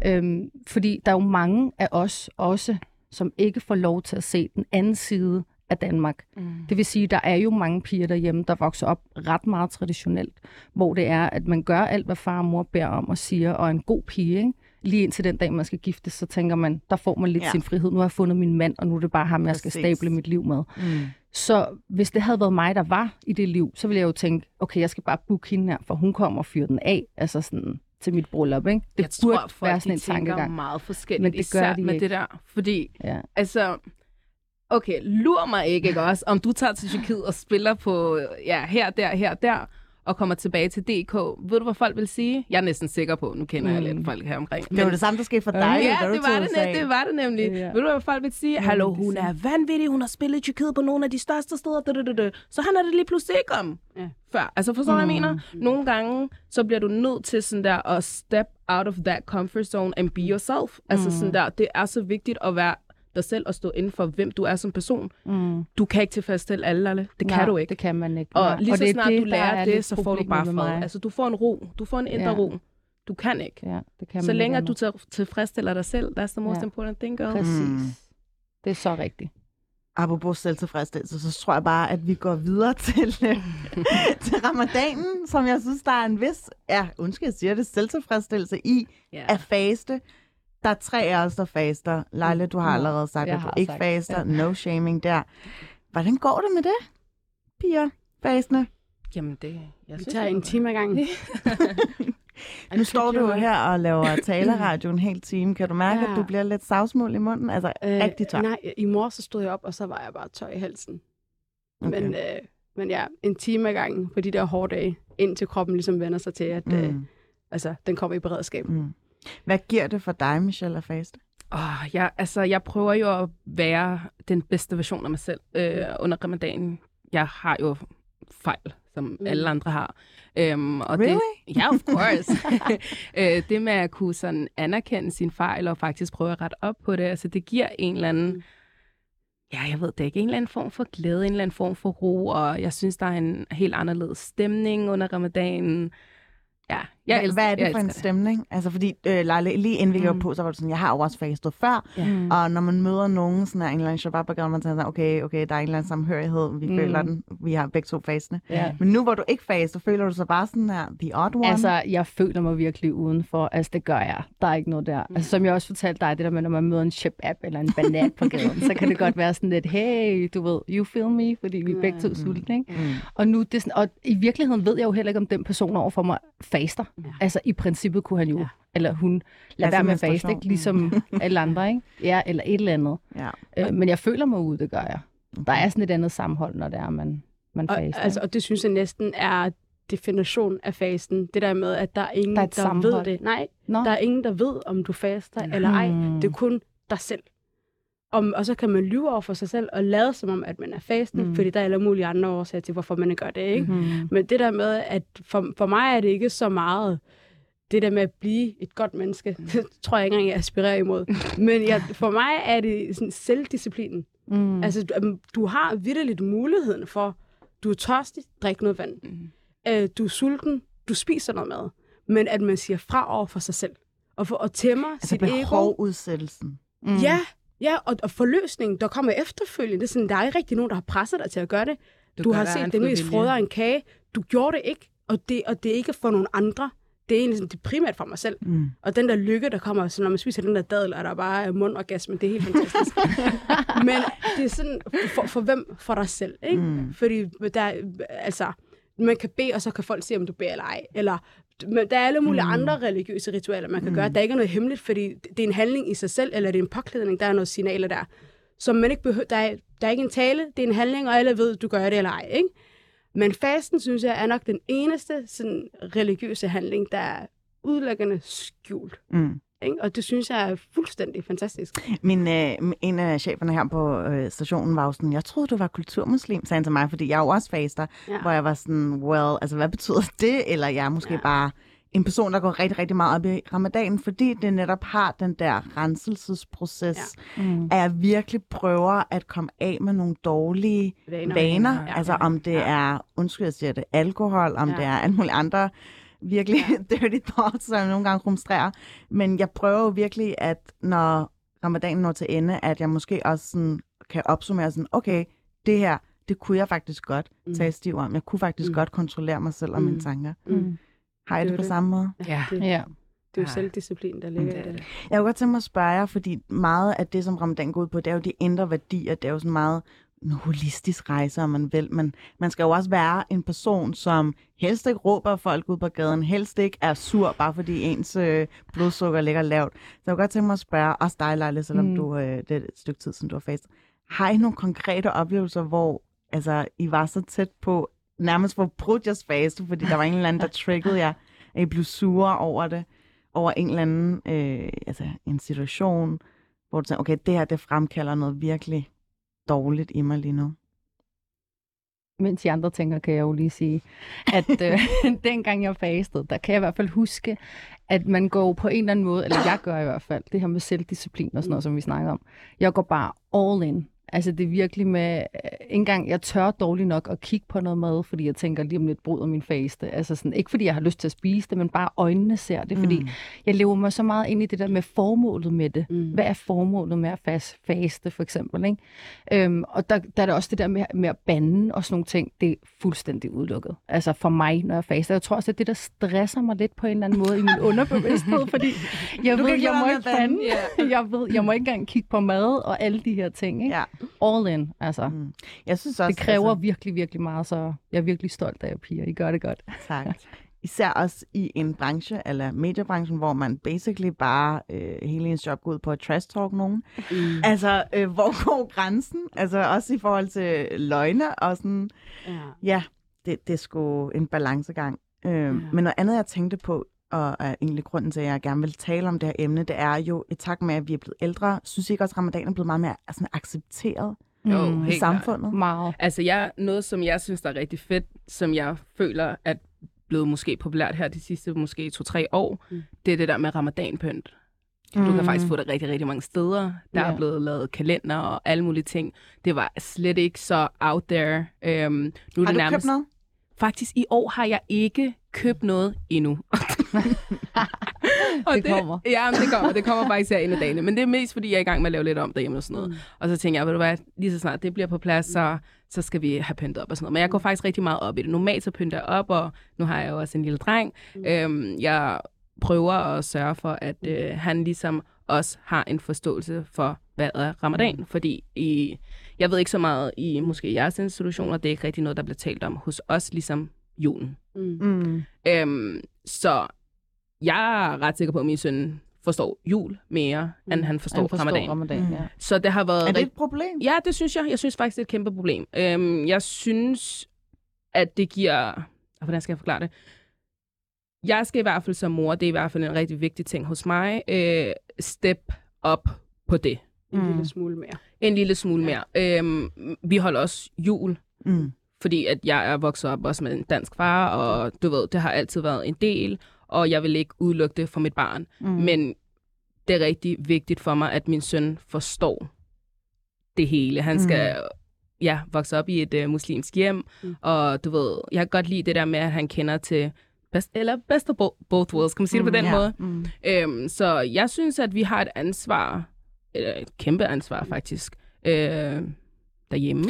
Øhm, fordi der er jo mange af os også, som ikke får lov til at se den anden side af Danmark. Mm. Det vil sige, der er jo mange piger derhjemme, der vokser op ret meget traditionelt, hvor det er, at man gør alt, hvad far og mor beder om og siger, og er en god pige, ikke? Lige indtil den dag, man skal giftes, så tænker man, der får man lidt Ja. sin frihed. Nu har jeg fundet min mand, og nu er det bare ham, jeg skal Præcis. stable mit liv med. mm. Så hvis det havde været mig, der var i det liv, så ville jeg jo tænke, okay, jeg skal bare booke hende her, for hun kommer og fyrer den af, altså sådan til mit bryllup, ikke? Det jeg burde tror, folk være sådan en tankegang. meget forskelligt, Men det gør især de med ikke. det der. Fordi, Ja. altså, okay, lur mig ikke, ikke også, om du tager til Tyrkiet og spiller på, ja, her, der, her, der, og kommer tilbage til DK. Ved du, hvad folk vil sige? Jeg er næsten sikker på, nu kender mm. jeg Mm. lidt folk her omkring. Det var det samme, der skete for dig, Ja, da du det var det, net, det var det nemlig. Ja. Ved du, hvad folk vil sige? Hallo, hun er vanvittig, hun har spillet i Tyrkiet på nogle af de største steder. Da, da, da, da. Så han er det lige pludselig ikke om Ja. før. Altså, forstår du, hvad jeg mener? Nogle gange, så bliver du nødt til sådan der at step out of that comfort zone and be yourself. Altså sådan der, det er så vigtigt at være dig selv og stå inden for, hvem du er som person. Mm. Du kan ikke tilfredstille alle, alle. Det kan Nej, du ikke. det kan man ikke. Og Nej. lige så er snart det, du lærer er det, så får du bare fred. Altså, du får en ro. Du får en indre Ja. ro. Du kan ikke. Ja, det kan Så man længe ikke at du til- tilfredsstiller dig selv, that's the most Ja. important thing, girl. Præcis. Mm. Det er så rigtigt. Apropos selvtilfredsstillelse, så tror jeg bare, at vi går videre til, øh, til ramadanen, som jeg synes, der er en vis, ja, undskyld, jeg siger det, selvtilfredsstillelse i Ja. at faste. Der er tre af os, der faster. Leila, du har allerede sagt, jeg at du ikke sagt, faster. ja. No shaming der. Hvordan går det med det, piger? Fastende. Jamen, det... Jeg Vi synes, tager en time ad gangen. Nu står du jo her og laver taleradio en hel time. Kan du mærke, ja. At du bliver lidt savsmål i munden? Altså, øh, rigtig tør. Nej, i morges så stod jeg op, og så var jeg bare tør i halsen. Okay. Men, øh, men ja, en time ad gangen på de der hårde dage, indtil kroppen ligesom vender sig til, at øh, Mm. altså, den kommer i beredskab. Mm. Hvad giver det for dig, Michelle, at faste? Oh, jeg, altså, jeg prøver jo at være den bedste version af mig selv øh, under ramadanen. Jeg har jo fejl, som Mm. mm. alle andre har. Øhm, og Really? Det, ja, of course. øh, det med at kunne sådan anerkende sin fejl og faktisk prøve at rette op på det, altså det giver en eller anden, Mm. ja, jeg ved det ikke, en eller anden form for glæde, en eller anden form for ro, og jeg synes, der er en helt anderledes stemning under ramadanen. Ja, jeg Hvad, elsker, hvad er det jeg for en stemning? Altså fordi, øh, Leila, lige inden vi går Mm. på, så var det sådan, jeg har jo også fastet før, Ja. Mm. og når man møder nogen, sådan her, en eller anden shabab man tænker sådan, okay, okay, der er en eller anden samhørighed, vi Mm. mm. føler den, vi har begge to fastende. Ja. Men nu hvor du ikke faster, føler du så bare sådan her, the odd one? Altså, jeg føler mig virkelig udenfor. Altså, det gør jeg. Der er ikke noget der. Altså, som jeg også fortalte dig, det der med, når man møder en chip-app eller en banan på gaden, så kan det godt være sådan lidt, hey, du ved, you feel me, fordi vi er begge to sultne, ikke? Mm. Og nu, det er sådan, og i virkeligheden ved jeg jo heller ikke, om den person overfor mig faster. Ja. Altså, i princippet kunne han jo, Ja. eller hun, lad Altså være med at faste, ikke? Ligesom alle andre, ikke? Ja, eller et eller andet. Ja. Øh, men jeg føler mig ude, det gør jeg. Der er sådan et andet sammenhold, når det er, man, man Og, faster. altså, og det synes jeg næsten er definition af fasten. Det der med, at der er ingen, Der er der ved det. Nej, Nå. der er ingen, der ved, om du faster eller ej. Det er kun dig selv. Om, og så kan man lyve over for sig selv og lade som om, at man er fastende, Mm. mm. fordi der er alle mulige andre årsager til, hvorfor man gør det. Ikke? Mm. Men det der med, at for, for mig er det ikke så meget det der med at blive et godt menneske. Det tror jeg ikke engang, jeg aspirerer imod. Men jeg, for mig er det sådan selvdisciplinen. Mm. Altså, du, øhm, du har vidderligt muligheden for, du er tørstig, drik noget vand. Mm. Øh, du er sulten, du spiser noget mad. Men at man siger fra over for sig selv. Og for at tæmme Altså sit ego. behovudsættelsen. mm. Ja, ja og, og forløsningen, der kommer efterfølgende. Det er sådan, der er ikke rigtig nogen, der har presset dig til at gøre det. Du, du har set det mest frøder en kage. Du gjorde det ikke, og det, og det er ikke for nogen andre. Det er egentlig sådan, det er primært for mig selv. Mm. Og den der lykke, der kommer, så når man spiser den der dadel, er der bare mundorgasme. Det er helt fantastisk. Men det er sådan, for, for hvem? For dig selv, ikke? Mm. Fordi der, altså, man kan bede, og så kan folk se, om du beder eller ej. Eller, men der er alle mulige Mm. andre religiøse ritualer, man kan Mm. mm. gøre. Der er ikke noget hemmeligt, fordi det er en handling i sig selv, eller det er en påklædning, der er noget signaler der. Som man ikke behøver, der er, der er ikke en tale, det er en handling, og alle ved, du gør det eller ej, ikke? Men fasten, synes jeg, er nok den eneste sådan, religiøse handling, der er udlæggende skjult. Mm. Ikke? Og det synes jeg er fuldstændig fantastisk. Min, øh, en af cheferne her på øh, stationen var jo sådan, jeg troede, du var kulturmuslim, sagde han til mig, fordi jeg er jo også faster, ja. Hvor jeg var sådan, well, altså hvad betyder det? Eller jeg er måske ja. Bare en person, der går rigtig, rigtig meget op i ramadanen, fordi det netop har den der renselsesproces, ja. Mm. at jeg virkelig prøver at komme af med nogle dårlige Vaner. vaner. Ja, altså ja. om det Ja. er, undskyld, jeg siger det, alkohol, om Ja. det er alle mulige andre virkelig ja. dirty thoughts, som jeg nogle gange rumstrerer. Men jeg prøver jo virkelig, at når ramadanen når til ende, at jeg måske også sådan, kan opsummere sådan, okay, det her, det kunne jeg faktisk godt Mm. tage stiv om. Jeg kunne faktisk Mm. godt kontrollere mig selv og Mm. mine tanker. Mm. Har jeg Det det, på det. samme måde? Ja. Det, Ja. det er jo Ja. selvdisciplin, der ligger Det i det. det. Jeg kunne godt tænke mig at spørge jer, fordi meget af det, som Ramadan går ud på, det er jo de indre værdier. Det er jo sådan meget en holistisk rejse, om man vil. Men man skal jo også være en person, som helst ikke råber folk ud på gaden, helst ikke er sur, bare fordi ens øh, blodsukker ligger lavt. Så jeg kunne godt tænke mig at spørge, også dig, Leila, selvom Mm. du, øh, det er et stykke tid, siden du har fastet. Har I nogle konkrete oplevelser, hvor altså, I var så tæt på nærmest for brudt jeres faste, fordi der var en eller anden, der triggede jer, at I blev sure over det? over en eller anden øh, altså en situation, hvor du tænker, okay, det her, det fremkalder noget virkelig dårligt i mig lige nu. mens de andre tænker, kan jeg jo lige sige, at øh, dengang jeg fastede, der kan jeg i hvert fald huske, at man går på en eller anden måde, eller jeg gør i hvert fald, det her med selvdisciplin og sådan noget, som vi snakker om. Jeg går bare all in. Altså det er virkelig med, øh, ikke engang jeg tør dårligt nok at kigge på noget mad, fordi jeg tænker lige om lidt bryder min faste. Altså sådan, ikke fordi jeg har lyst til at spise det, men bare øjnene ser det, fordi Mm. jeg lever mig så meget ind i det der med formålet med det. Mm. Hvad er formålet med at fast, faste, for eksempel? Ikke? Øhm, og der, der er det også det der med, med at bande og sådan nogle ting, det er fuldstændig udelukket. Altså for mig, når jeg faster. Jeg tror også, er det, der stresser mig lidt på en eller anden måde i min underbevidsthed, fordi jeg Du ved, jeg må ikke at bande. bande. Jeg ved, jeg må ikke engang kigge på mad og alle de her ting. Ikke? Ja. All in, altså. Mm. Jeg synes også, Det kræver altså, virkelig, virkelig meget, så jeg er virkelig stolt af jer piger. I gør det godt. tak. Især også i en branche, eller mediebranchen, hvor man basically bare øh, hele ens job går ud på at trash talk nogen. Mm. Altså, øh, hvor går grænsen? Altså også i forhold til løgne og sådan. Ja. Ja, det, det er sgu en balancegang. Øh, ja. Men noget andet, jeg tænkte på, og er egentlig grunden til, at jeg gerne vil tale om det her emne, det er jo, i takt med, at vi er blevet ældre, synes jeg ikke også, at ramadan er blevet meget mere sådan, accepteret? Jo, Mm. i samfundet? Meget. Altså, jeg, noget, som jeg synes, der er rigtig fedt, som jeg føler er blevet måske populært her de sidste måske to-tre år, Mm. det er det der med ramadanpynt. Du kan faktisk få det rigtig, rigtig mange steder. Der Ja. er blevet lavet kalender og alle mulige ting. Det var slet ikke så out there. Øhm, nu er Har det du nærmest... købt noget? Faktisk i år har jeg ikke købt noget endnu. Og Det kommer. Ja, men det kommer. Det kommer faktisk her en af dagene. Men det er mest, fordi jeg er i gang med at lave lidt om derhjemme og sådan noget. Mm. Og så tænker jeg, ved du hvad, lige så snart det bliver på plads, så, så skal vi have pyntet op og sådan noget. Men jeg går faktisk rigtig meget op i det. Normalt så pynter jeg op, og nu har jeg jo også en lille dreng. Mm. Øhm, jeg prøver at sørge for, at øh, han ligesom også har en forståelse for, hvad er ramadan. Mm. Fordi i, jeg ved ikke så meget i måske jeres institutioner, det er ikke rigtig noget, der bliver talt om hos os, ligesom julen. Mm. Mm. Øhm, så jeg er ret sikker på, at min søn forstår jul mere, mm. end han forstår, Han forstår ramadan. ramadan, Mm. ja. Så det har været Er det et problem? Ja, det synes jeg. Jeg synes faktisk, det er et kæmpe problem. Øhm, jeg synes, at det giver... Hvordan skal jeg forklare det? Jeg skal i hvert fald som mor, det er i hvert fald en rigtig vigtig ting hos mig, øh, step op på det. En Mm. lille smule mere. En lille smule mere. Øhm, vi holder også jul, Mm. Fordi at jeg er vokset op også med en dansk far, og du ved, det har altid været en del, og jeg vil ikke udelukke det for mit barn. Mm. Men det er rigtig vigtigt for mig, at min søn forstår det hele. Han skal ja, vokse op i et uh, muslimsk hjem, Mm. mm. og du ved, jeg kan godt lide det der med, at han kender til best, eller best of bo- both worlds, kan man sige det på den ja. måde. Mm. Øhm, så jeg synes, at vi har et ansvar, eller et kæmpe ansvar faktisk, øh, derhjemme.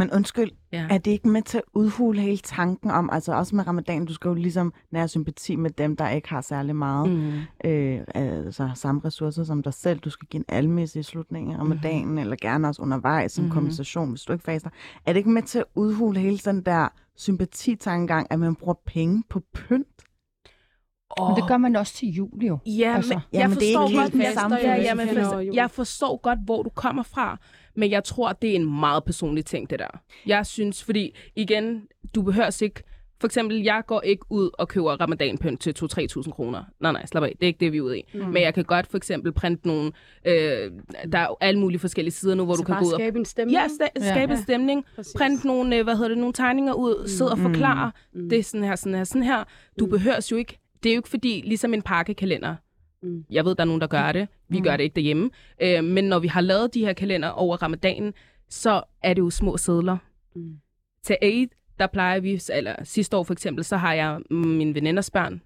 Men undskyld, Ja. er det ikke med til at udhule hele tanken om, altså også med ramadan, du skal jo ligesom nære sympati med dem, der ikke har særlig meget, Mm. øh, altså samme ressourcer som dig selv. Du skal give en almisse i slutningen af ramadanen, mm-hmm. eller gerne også undervejs som Mhm. mm-hmm. kompensation, hvis du ikke faster. Er det ikke med til at udhule hele den der sympatitankegang, at man bruger penge på pynt? Men det gør man også til jul, jo. Ja, Altså. men Ja, jeg men det er forstår ikke godt, helt jeg, samme ja, følelse ja, men hen over forstår, jul. jeg forstår godt, hvor du kommer fra, men jeg tror, det er en meget personlig ting, det der. Jeg synes, fordi igen, du behøver ikke... For eksempel, jeg går ikke ud og køber ramadanpynt til 2-3.000 kroner. Nej, nej, slap af. Det er ikke det, vi er ude i. Mm. Men jeg kan godt for eksempel printe nogle... Øh, der er jo alle mulige forskellige sider nu, hvor så du kan gå ud og... skabe en stemning. Ja, sta- skabe Ja. en stemning. Præcis. Print nogle, øh, hvad hedder det, nogle tegninger ud. Sid og forklare. Mm. Det er sådan her, sådan her, sådan her. Du Mm. behøver jo ikke... Det er jo ikke fordi, ligesom en pakkekalender, Mm. jeg ved, der er nogen, der gør det. Vi Mm. gør det ikke derhjemme. Øh, men når vi har lavet de her kalender over ramadanen, så er det jo små sædler. Mm. Til Eid, der plejer vi, eller sidste år for eksempel, så har jeg mm, mine veninders børn.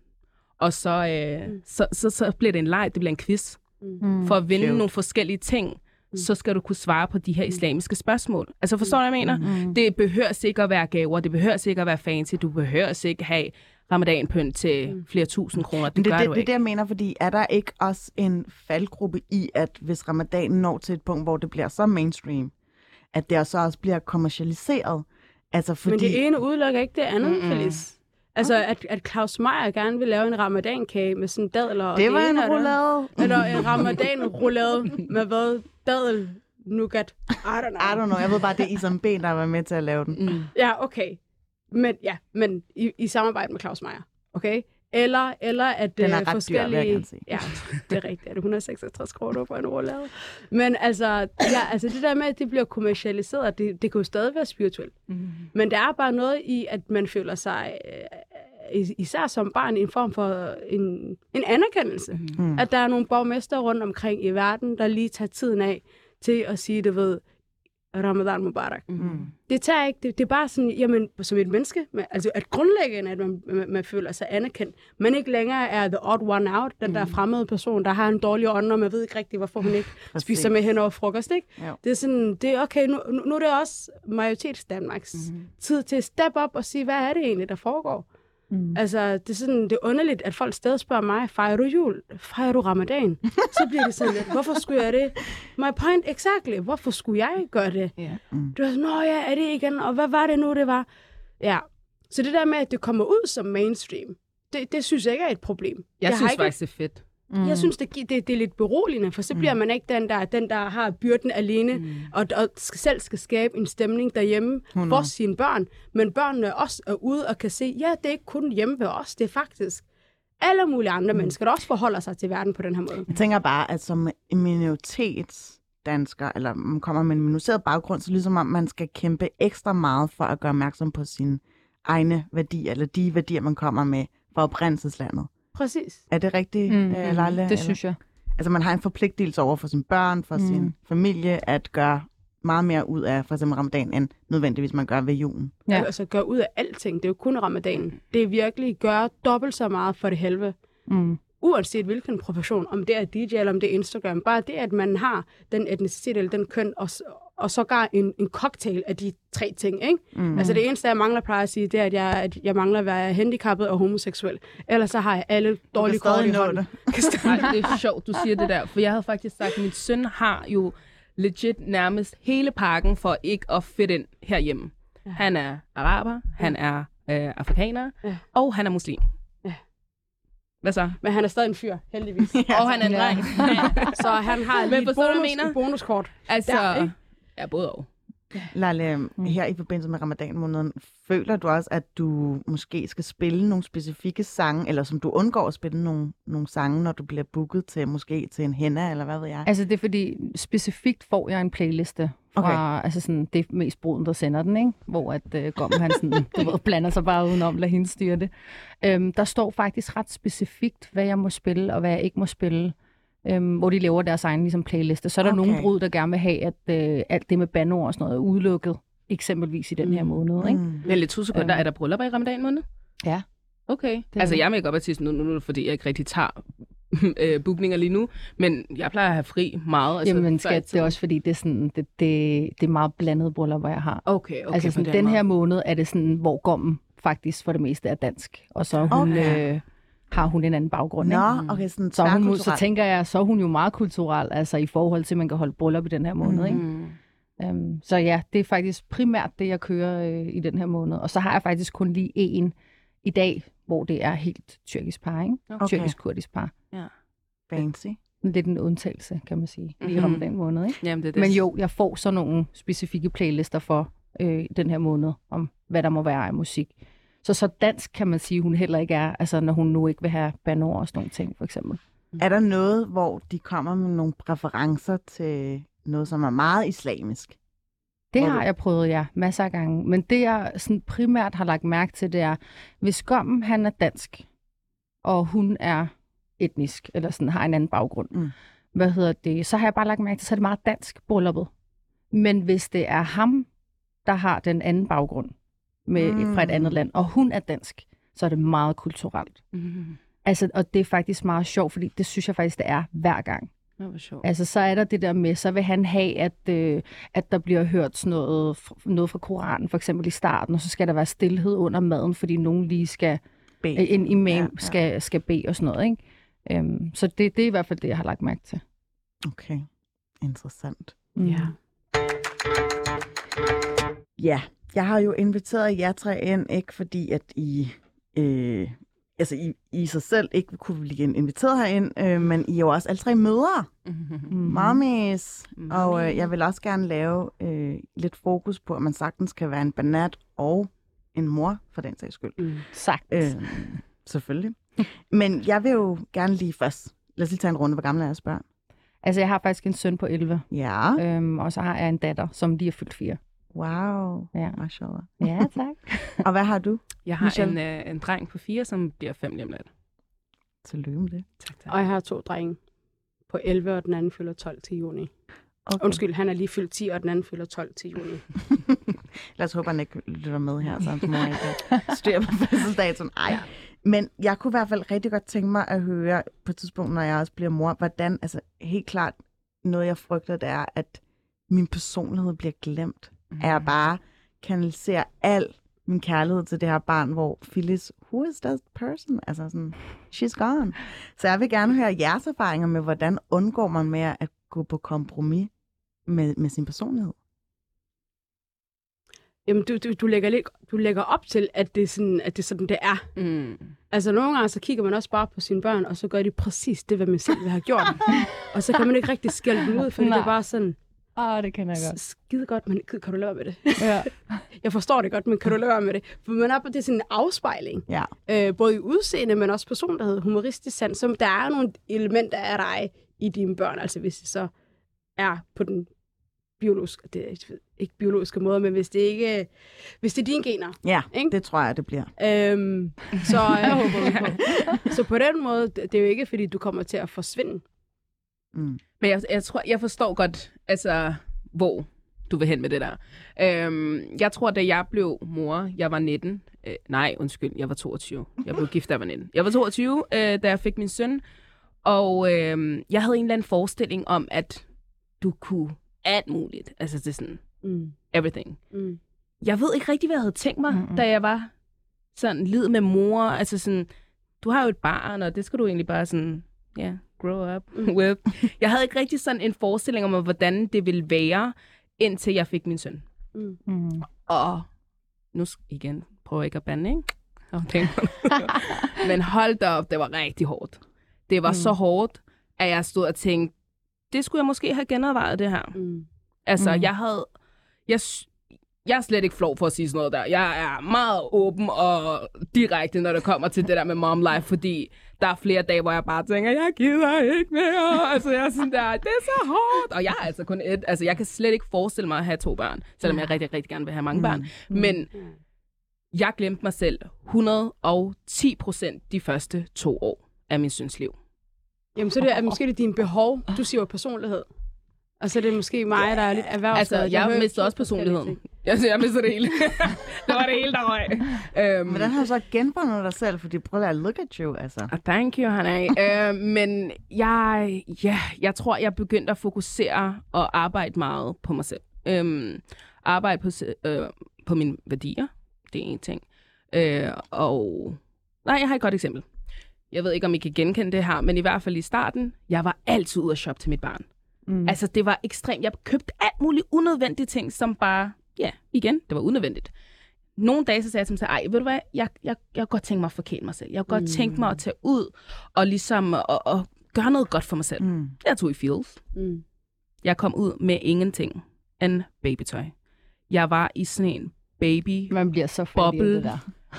Og så, øh, Mm. så, så, så bliver det en leg, det bliver en quiz. Mm. For at vinde Cute. nogle forskellige ting, Mm. så skal du kunne svare på de her islamiske spørgsmål. Altså forstår du, hvad jeg mener? Mm. Det behøver ikke at være gaver, det behøver ikke at være fancy, du behøver ikke have ramadanpynt til Mm. flere tusind kroner. Det, Men det, gør det, du det er ikke. det, jeg mener, fordi er der ikke også en faldgruppe i, at hvis ramadanen når til et punkt, hvor det bliver så mainstream, at det så også bliver kommercialiseret? Altså fordi... Men det ene udelukker ikke det andet, mm-mm. Felice. Altså, at, at Claus Meier gerne vil lave en ramadankage med sådan dadler og det var en roulade. Eller en ramadan-roulade med hvad? Dadel, nougat. I don't know. I don't know, jeg ved bare, det er Isam B, der var med til at lave den. Mm. Ja, okay. Men ja, men i, i samarbejde med Claus Meier. Okay? Eller, eller at Den er øh, ret dyr, jeg forskellige... gerne sige. Ja, det er rigtigt. Er det 166 kroner for en roulade? Men altså, ja, altså det der med, at det bliver kommercialiseret, det, det kan jo stadig være spirituelt. Mm. Men der er bare noget i, at man føler sig, øh, is- især som barn, i en form for en, en anerkendelse. Mm. At der er nogle borgmester rundt omkring i verden, der lige tager tiden af til at sige, du ved, Ramadan Mubarak. Mm. Det tager ikke, det, det er bare sådan, jamen, som et menneske, men, altså at grundlæggende, at man, man, man føler sig anerkendt, men ikke længere er the odd one out, den der fremmede person, der har en dårlig ånd, og man ved ikke rigtigt, hvorfor hun ikke spiser med hen over frokost, ikke? Jo. Det er sådan, det er okay, nu, nu nu er det også majoritets Danmarks Mhm. mm-hmm. tid til at step op og sige, hvad er det egentlig, der foregår? Mm. Altså, det er sådan, det er underligt, at folk stadig spørger mig, fejrer du jul? Fejrer du ramadan? Så bliver det sådan lidt, hvorfor skulle jeg det? My point exactly, hvorfor skulle jeg gøre det? Ja. Mm. Du var sådan, nå ja, er det igen? Og hvad var det nu, det var? Ja, så det der med, at det kommer ud som mainstream, det, det synes jeg ikke er et problem. Jeg har synes ikke, faktisk, det er fedt. Mm. jeg synes, det, det, det er lidt beroligende, for så bliver man ikke den der, den, der har byrden alene, mm. og, og skal, selv skal skabe en stemning derhjemme 100. for sine børn. Men børnene også er ude og kan se, ja, det er ikke kun hjemme ved os, det er faktisk alle mulige andre mm. mennesker, der også forholder sig til verden på den her måde. Jeg tænker bare, at som en minoritet dansker, eller man kommer med en minoriseret baggrund, så ligesom om man skal kæmpe ekstra meget for at gøre opmærksom på sine egne værdier, eller de værdier, man kommer med fra oprindelseslandet. Præcis. Er det rigtigt, Mm, mm, mm, øh, Lalle? det synes jeg. Altså man har en forpligtelse over for sine børn, for mm. sin familie, at gøre meget mere ud af for eksempel ramadan, end nødvendigvis man gør ved julen. Ja. Ja. Altså gøre ud af alting. Det er jo kun ramadanen. Det er virkelig gøre dobbelt så meget for det helvede. Mm. Uanset hvilken profession, om det er DJ eller om det er Instagram. Bare det, at man har den etnicitet eller den køn, og, og sågar en, en cocktail af de tre ting. Ikke? Mm. Altså det eneste, jeg mangler plejer at sige, det er, at jeg, at jeg mangler at være handicappet og homoseksuel. Ellers så har jeg alle dårlige kort i hånden. det. Nej, det er sjovt, du siger det der. For jeg havde faktisk sagt, at min søn har jo legit nærmest hele pakken for ikke at fit ind herhjemme. Ja. Han er araber, han er øh, afrikaner, Ja. og han er muslim. Ja. Hvad så? Men han er stadig en fyr, heldigvis. Og han er en Ja. dreng. så han har Men lige et bonus, bonuskort. Altså, Der, ikke? Ja, både og. Lalle, Mm. her i forbindelse med ramadan-måneden, føler du også, at du måske skal spille nogle specifikke sange, eller som du undgår at spille nogle, nogle sange, når du bliver booket til måske til en henna, eller hvad ved jeg? Altså det er fordi, specifikt får jeg en playliste fra, okay. altså sådan, det er mest bruden, der sender den, ikke? Hvor at uh, Gom, han sådan, du ved, blander sig bare udenom, lad hende styre det. Um, der står faktisk ret specifikt, hvad jeg må spille, og hvad jeg ikke må spille. Um, hvor de laver deres egen ligesom, playliste. Så er der Okay. nogle brud, der gerne vil have, at uh, alt det med bandord og sådan noget er udelukket. Eksempelvis i den her Mm. måned, ikke? Mm. Men lidt sekunder, Øhm. er der bryllupper i ramadan måned? Ja. Okay. er altså, der. jeg er make artist nu, nu, nu, fordi jeg ikke rigtig tager øh, bookninger lige nu, men jeg plejer at have fri meget. Altså, Jamen skat, det er også fordi, det er, sådan, det, det, det er meget blandet bryllupper, jeg har. Okay, okay. altså sådan, den den her måned er det sådan, hvor gommen faktisk for det meste er dansk. Og så hun, Okay. øh, har hun en anden baggrund. Ikke? Nå, okay, sådan Så, hun, så tænker jeg, så er hun jo meget kulturel, altså i forhold til, at man kan holde bryllup i den her måned. Ikke? Mm. Um, så ja, det er faktisk primært det, jeg kører øh, i den her måned. Og så har jeg faktisk kun lige en i dag, hvor det er helt tyrkisk par, ikke? Okay. Tyrkisk-kurdisk par. Fancy. Lidt en undtagelse, kan man sige, lige Mhm. mm-hmm. den måned. Ikke? Jamen, det er det. Men jo, jeg får så nogle specifikke playlister for øh, den her måned, om hvad der må være af musik. Så så dansk kan man sige, hun heller ikke er, altså når hun nu ikke vil have banord og sådan nogle ting, for eksempel. Er der noget, hvor de kommer med nogle præferencer til noget, som er meget islamisk? Det har jeg prøvet, ja, masser af gange. Men det, jeg sådan primært har lagt mærke til, det er, hvis Gommen, han er dansk, og hun er etnisk, eller sådan har en anden baggrund, Mm. hvad hedder det, så har jeg bare lagt mærke til, så er det meget dansk brylluppet. Men hvis det er ham, der har den anden baggrund med, mm. fra et andet Mm. land, og hun er dansk, så er det meget kulturelt. Mm. Altså, og det er faktisk meget sjovt, fordi det synes jeg faktisk, det er hver gang. Det var sjovt. Altså, så er der det der med, så vil han have, at, øh, at der bliver hørt sådan noget, noget fra Koranen, for eksempel i starten, og så skal der være stillhed under maden, fordi nogen lige skal, B. øh, en imam ja. ja. Skal, skal bede og sådan noget, ikke? Øhm, så det, det er i hvert fald det, jeg har lagt mærke til. Okay, interessant. Mm. Ja. Ja, jeg har jo inviteret jer tre ind, ikke fordi at I, øh, altså I, I sig selv ikke kunne blive inviteret herind, øh, men I er jo også alle tre mødre, Mm. mommies, og Mommy. øh, jeg vil også gerne lave øh, lidt fokus på, at man sagtens kan være en banat og en mor, for den sags skyld. Mm. Sagt. Øh, selvfølgelig. Men jeg vil jo gerne lige først, lad os lige tage en runde, hvor gamle er jeres børn? Altså, jeg har faktisk en søn på 11, Ja, øhm, og så har jeg en datter, som lige er fyldt 4. wow, Ja. mashallah. Ja, tak. Og hvad har du? Jeg har Michelle? en, øh, en dreng på fire, som bliver fem lige om lidt. Tillykke med det. Tak, tak. Og jeg har to drenge på 11, og den anden fylder 12 til juni. Okay. Undskyld, han er lige fyldt 10, og den anden fylder 12 til juni. Lad os håbe, han ikke lytter med her, så hans mor ikke har styr på fødselsdatoen. Ej. Men jeg kunne i hvert fald rigtig godt tænke mig at høre på et tidspunkt, når jeg også bliver mor, hvordan, altså helt klart, noget jeg frygter, det er, at min personlighed bliver glemt. Mm. At jeg bare kanaliserer al min kærlighed til det her barn, hvor Phyllis, who is that person? Altså sådan, she's gone. Så jeg vil gerne høre jeres erfaringer med, hvordan undgår man med at gå på kompromis med, med sin personlighed. Jamen, du, du, du, lægger lidt, du lægger op til, at det, er sådan, at det er sådan, det er. Mm. Altså, nogle gange så kigger man også bare på sine børn, og så gør de præcis det, hvad man selv vil have gjort. og så kan man ikke rigtig skælde dem ud, fordi det er Nej. bare sådan, Åh, oh, det kan jeg godt. skide godt, men kan du lade med det? Ja. Jeg forstår det godt, men kan du lade med det? For man er på det er sådan en afspejling. Ja. Øh, både i udseende, men også personlighed, humoristisk sans. Så der er nogle elementer af dig i dine børn. Altså hvis det så er på den biologiske, det er ikke biologiske måde, men hvis det ikke, hvis det er dine gener. Ja, Ikke? det tror jeg, det bliver. Øhm, så, øh, så på den måde, det er jo ikke, fordi du kommer til at forsvinde. Mm. Men jeg, jeg tror, jeg forstår godt, altså, hvor du vil hen med det der. Øhm, jeg tror, da jeg blev mor, jeg var 19. Øh, nej, undskyld, jeg var 22. Jeg blev gift, da jeg var 19. Jeg var 22, øh, da jeg fik min søn. Og øh, jeg havde en eller anden forestilling om, at du kunne alt muligt. Altså, det er sådan, Mm. everything. Mm. Jeg ved ikke rigtig, hvad jeg havde tænkt mig, mm-hmm. da jeg var sådan lid med mor. Altså sådan, du har jo et barn, og det skal du egentlig bare sådan, ja, grow up with. Jeg havde ikke rigtig sådan en forestilling om, hvordan det ville være, indtil jeg fik min søn. Mm. Mm. Og nu igen, prøver jeg ikke at bande, ikke? Men hold da op, det var rigtig hårdt. Det var mm. så hårdt, at jeg stod og tænkte, det skulle jeg måske have genovervejet det her. Mm. Altså, Mm. mm. jeg havde... Jeg, jeg er slet ikke flov for at sige sådan noget der. Jeg er meget åben og direkte, når det kommer til det der med mom life, fordi der er flere dage, hvor jeg bare tænker, jeg gider ikke mere. altså, jeg er sådan der, det er så hårdt. Og jeg er altså kun et. Altså, jeg kan slet ikke forestille mig at have to børn, selvom jeg rigtig, rigtig gerne vil have mange børn. Men jeg glemte mig selv 110 procent de første to år af min søns liv. Jamen, så det, er måske det er dine behov. Du siger jo personlighed. Og så er det måske mig, der er lidt erhvervsskadet. Altså, jeg hører mistede også personligheden. ting. Jeg, jeg mistede det hele. det var det hele, der røg. Øhm, Hvordan har du så genfundet dig selv? Fordi prøv at look at you, altså. Ah, Thank you, Hanna. øh, men jeg, ja, jeg tror, jeg begyndte at fokusere og arbejde meget på mig selv. Øhm, arbejde på, øh, på mine værdier. Det er en ting. Øh, og nej, jeg har et godt eksempel. Jeg ved ikke, om I kan genkende det her, men i hvert fald i starten, jeg var altid ude at shoppe til mit barn. Mm. Altså, det var ekstremt. Jeg købte alt muligt unødvendige ting, som bare, ja, igen, det var unødvendigt. Nogle dage, så sagde jeg til mig ej, ved du hvad, jeg, jeg, jeg kunne godt tænke mig at forkæle mig selv. Jeg kunne godt tænke mig at tage ud og ligesom og, og gøre noget godt for mig selv. Mm. Jeg tog i Fields. Mm. Jeg kom ud med ingenting end babytøj. Jeg var i sådan en baby Man bliver så Boble. det der.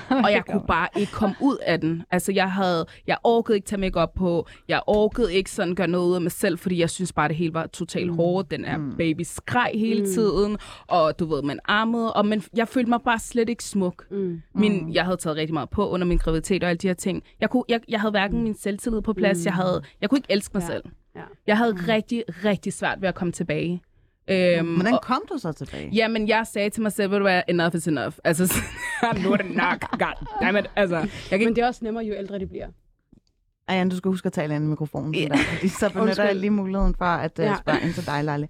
og jeg kunne bare ikke komme ud af den. Altså, jeg havde, jeg orkede ikke tage makeup på, jeg orkede ikke sådan gøre noget ud af mig selv, fordi jeg synes bare, det hele var totalt mm. hårdt. Den er mm. baby skreg hele Mm. tiden, og du ved, man armede, og men, jeg følte mig bare slet ikke smuk. Mm. Min, jeg havde taget rigtig meget på under min graviditet og alle de her ting. Jeg, kunne, jeg, jeg havde hverken min selvtillid på plads, Mm. jeg, havde, jeg kunne ikke elske mig Ja. selv. Ja. Jeg havde rigtig, rigtig svært ved at komme tilbage. Øhm, Hvordan og- kom du så tilbage? Jamen, jeg sagde til mig selv, du hvad, enough is enough. Altså, nu er det nok. God damn it. Altså, jeg kan Men det er også nemmere, jo ældre de bliver. Ayan, du skal huske at tale ind i mikrofonen. Yeah. Fordi så benytter jeg lige muligheden for at uh, Ja. spørge ind til dig, Lalle.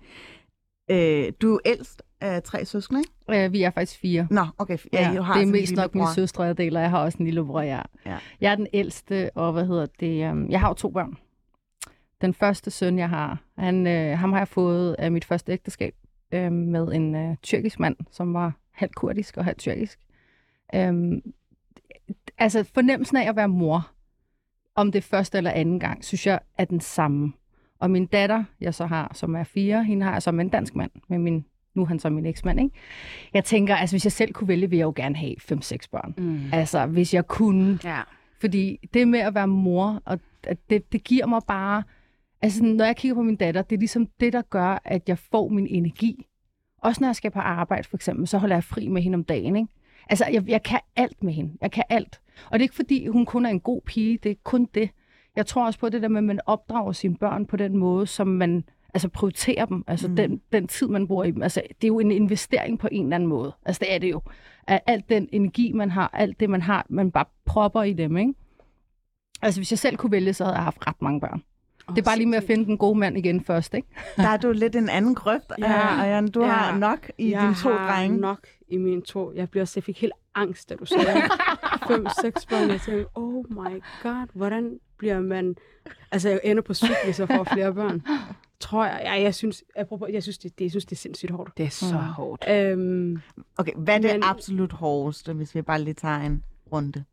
Øh, du er ældst af tre søskende, ikke? Øh, vi er faktisk fire. Nå, okay. Ja, Ja, har det er en mest nok min søstre, jeg deler. Jeg har også en lillebror, ja. Ja. Jeg er den ældste, og hvad hedder det? Um, jeg har jo to børn. Den første søn, jeg har, han, øh, ham har jeg fået af mit første ægteskab øh, med en øh, tyrkisk mand, som var halvt kurdisk og halvt tyrkisk. Øhm, altså fornemmelsen af at være mor, om det første eller anden gang, synes jeg er den samme. Og min datter, jeg så har, som er fire, hende har jeg med en dansk mand, med min, nu er han så min eksmand, ikke? Jeg tænker, altså hvis jeg selv kunne vælge, ville jeg jo gerne have 5-6 børn. Mm. Altså hvis jeg kunne. Ja. Fordi det med at være mor, og det, det giver mig bare... Altså når jeg kigger på min datter, det er ligesom det, der gør, at jeg får min energi. Også når jeg skal på arbejde for eksempel, så holder jeg fri med hende om dagen, ikke? Altså, jeg, jeg kan alt med hende. Jeg kan alt. Og det er ikke fordi, hun kun er en god pige. Det er kun det. Jeg tror også på det der med, at man opdrager sine børn på den måde, som man altså prioriterer dem. Altså mm. den, den tid, man bruger i dem. Altså, det er jo en investering på en eller anden måde. Altså, det er det jo. At alt den energi, man har, alt det, man har, man bare propper i dem, ikke? Altså, hvis jeg selv kunne vælge, så havde jeg haft ret mange børn. Det er bare lige med at finde den gode mand igen først, ikke? Der er du lidt en anden grøft, Ja. ja. Ayan. Du Ja. har nok i jeg dine to har drenge. nok i mine to. Jeg bliver også, jeg fik helt angst, da du sagde fem, seks børn. Jeg tænkte, oh my god, hvordan bliver man... Altså, jeg ender på syg, hvis jeg får flere børn. Tror jeg. Ja, jeg synes, apropos, jeg synes, det, det, jeg synes, det er sindssygt hårdt. Det er så hårdt. Øhm, Okay, hvad er det Men- absolut hårdeste, hvis vi bare lige tager en runde?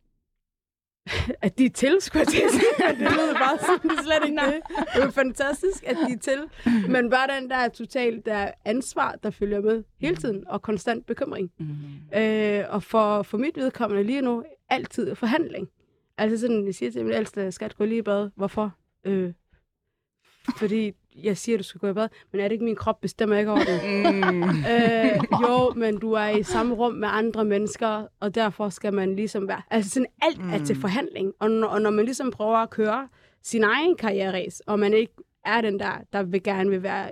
at de er til, skulle jeg til at sige. Det lyder bare sådan, slet ikke det. Det er fantastisk, at de er til. Men bare den der totalt der ansvar, der følger med hele tiden, og konstant bekymring. Mm. Øh, og for, for mit vedkommende lige nu, altid forhandling. Altså sådan, jeg siger til min ældste, skat, gå lige i bad. Hvorfor? Øh, fordi jeg siger, at du skal gå i bad, men er det ikke min krop, bestemmer ikke over det. Mm. øh, jo, men du er i samme rum med andre mennesker, og derfor skal man ligesom være... Altså sådan, alt mm. er til forhandling. Og når, og når man ligesom prøver at køre sin egen karriereræs, og man ikke er den der, der vil gerne vil være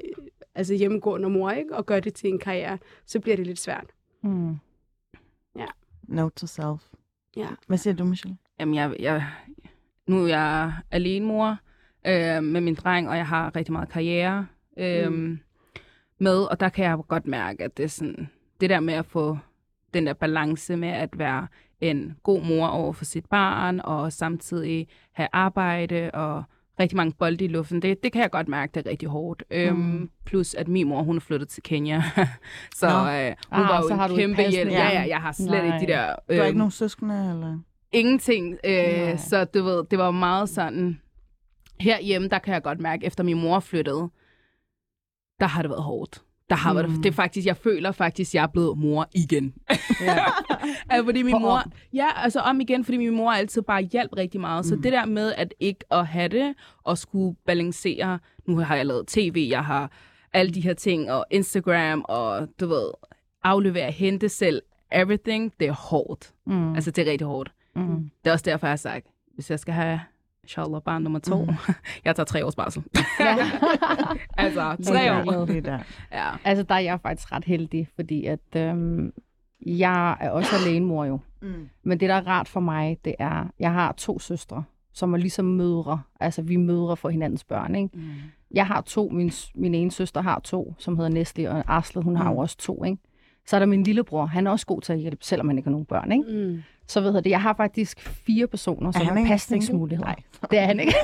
altså hjemmegående mor, ikke? og gøre det til en karriere, så bliver det lidt svært. Mm. Note to self. Ja. Hvad siger du, Michelle? Jamen, jeg, jeg, nu er jeg alene mor øh, med min dreng, og jeg har rigtig meget karriere øh, mm. med, og der kan jeg godt mærke, at det er sådan, det der med at få den der balance med at være en god mor over for sit barn, og samtidig have arbejde og rigtig mange bolde i luften, det, det kan jeg godt mærke, det er rigtig hårdt. Mm. Øhm, plus at min mor, hun er flyttet til Kenya, så Nå. øh, hun Ah, var jo en kæmpe hjælp. Ja, ja, jeg har slet Nej. ikke de der... Du har øhm, ikke nogen søskende, eller? ingenting. Nej. Øh, så du ved, det var meget sådan... Herhjemme, der kan jeg godt mærke, efter min mor flyttede, der har det været hårdt. Der har mm. været, det er faktisk, jeg føler faktisk, jeg er blevet mor igen. Ja. altså, fordi min For mor, om. ja, altså om igen, fordi min mor altid bare hjalp rigtig meget. Mm. Så det der med at ikke at have det, og skulle balancere, nu har jeg lavet tv, jeg har alle de her ting, og Instagram, og du ved, aflevere, hente selv, everything, det er hårdt. Mm. Altså, det er rigtig hårdt. mm. Det er også derfor, jeg har sagt, hvis jeg skal have inshallah barn nummer to, mm. jeg tager tre års barsel. Ja. altså, tre år. Det der. Ja. altså, der er jeg faktisk ret heldig, fordi at øhm, jeg er også alenemor jo. Mm. Men det, der er rart for mig, det er, jeg har to søstre, som er ligesom mødre. Altså, vi mødre for hinandens børn, ikke? Mm. Jeg har to, min, min ene søster har to, som hedder Nestle, og Arslet, hun har Mm. jo også to, ikke? Så er der min lillebror, han er også god til at hjælpe, selvom han ikke har nogen børn, ikke? Mm. Så ved jeg det, jeg har faktisk fire personer, som har pasningsmuligheder. single? Det er han ikke.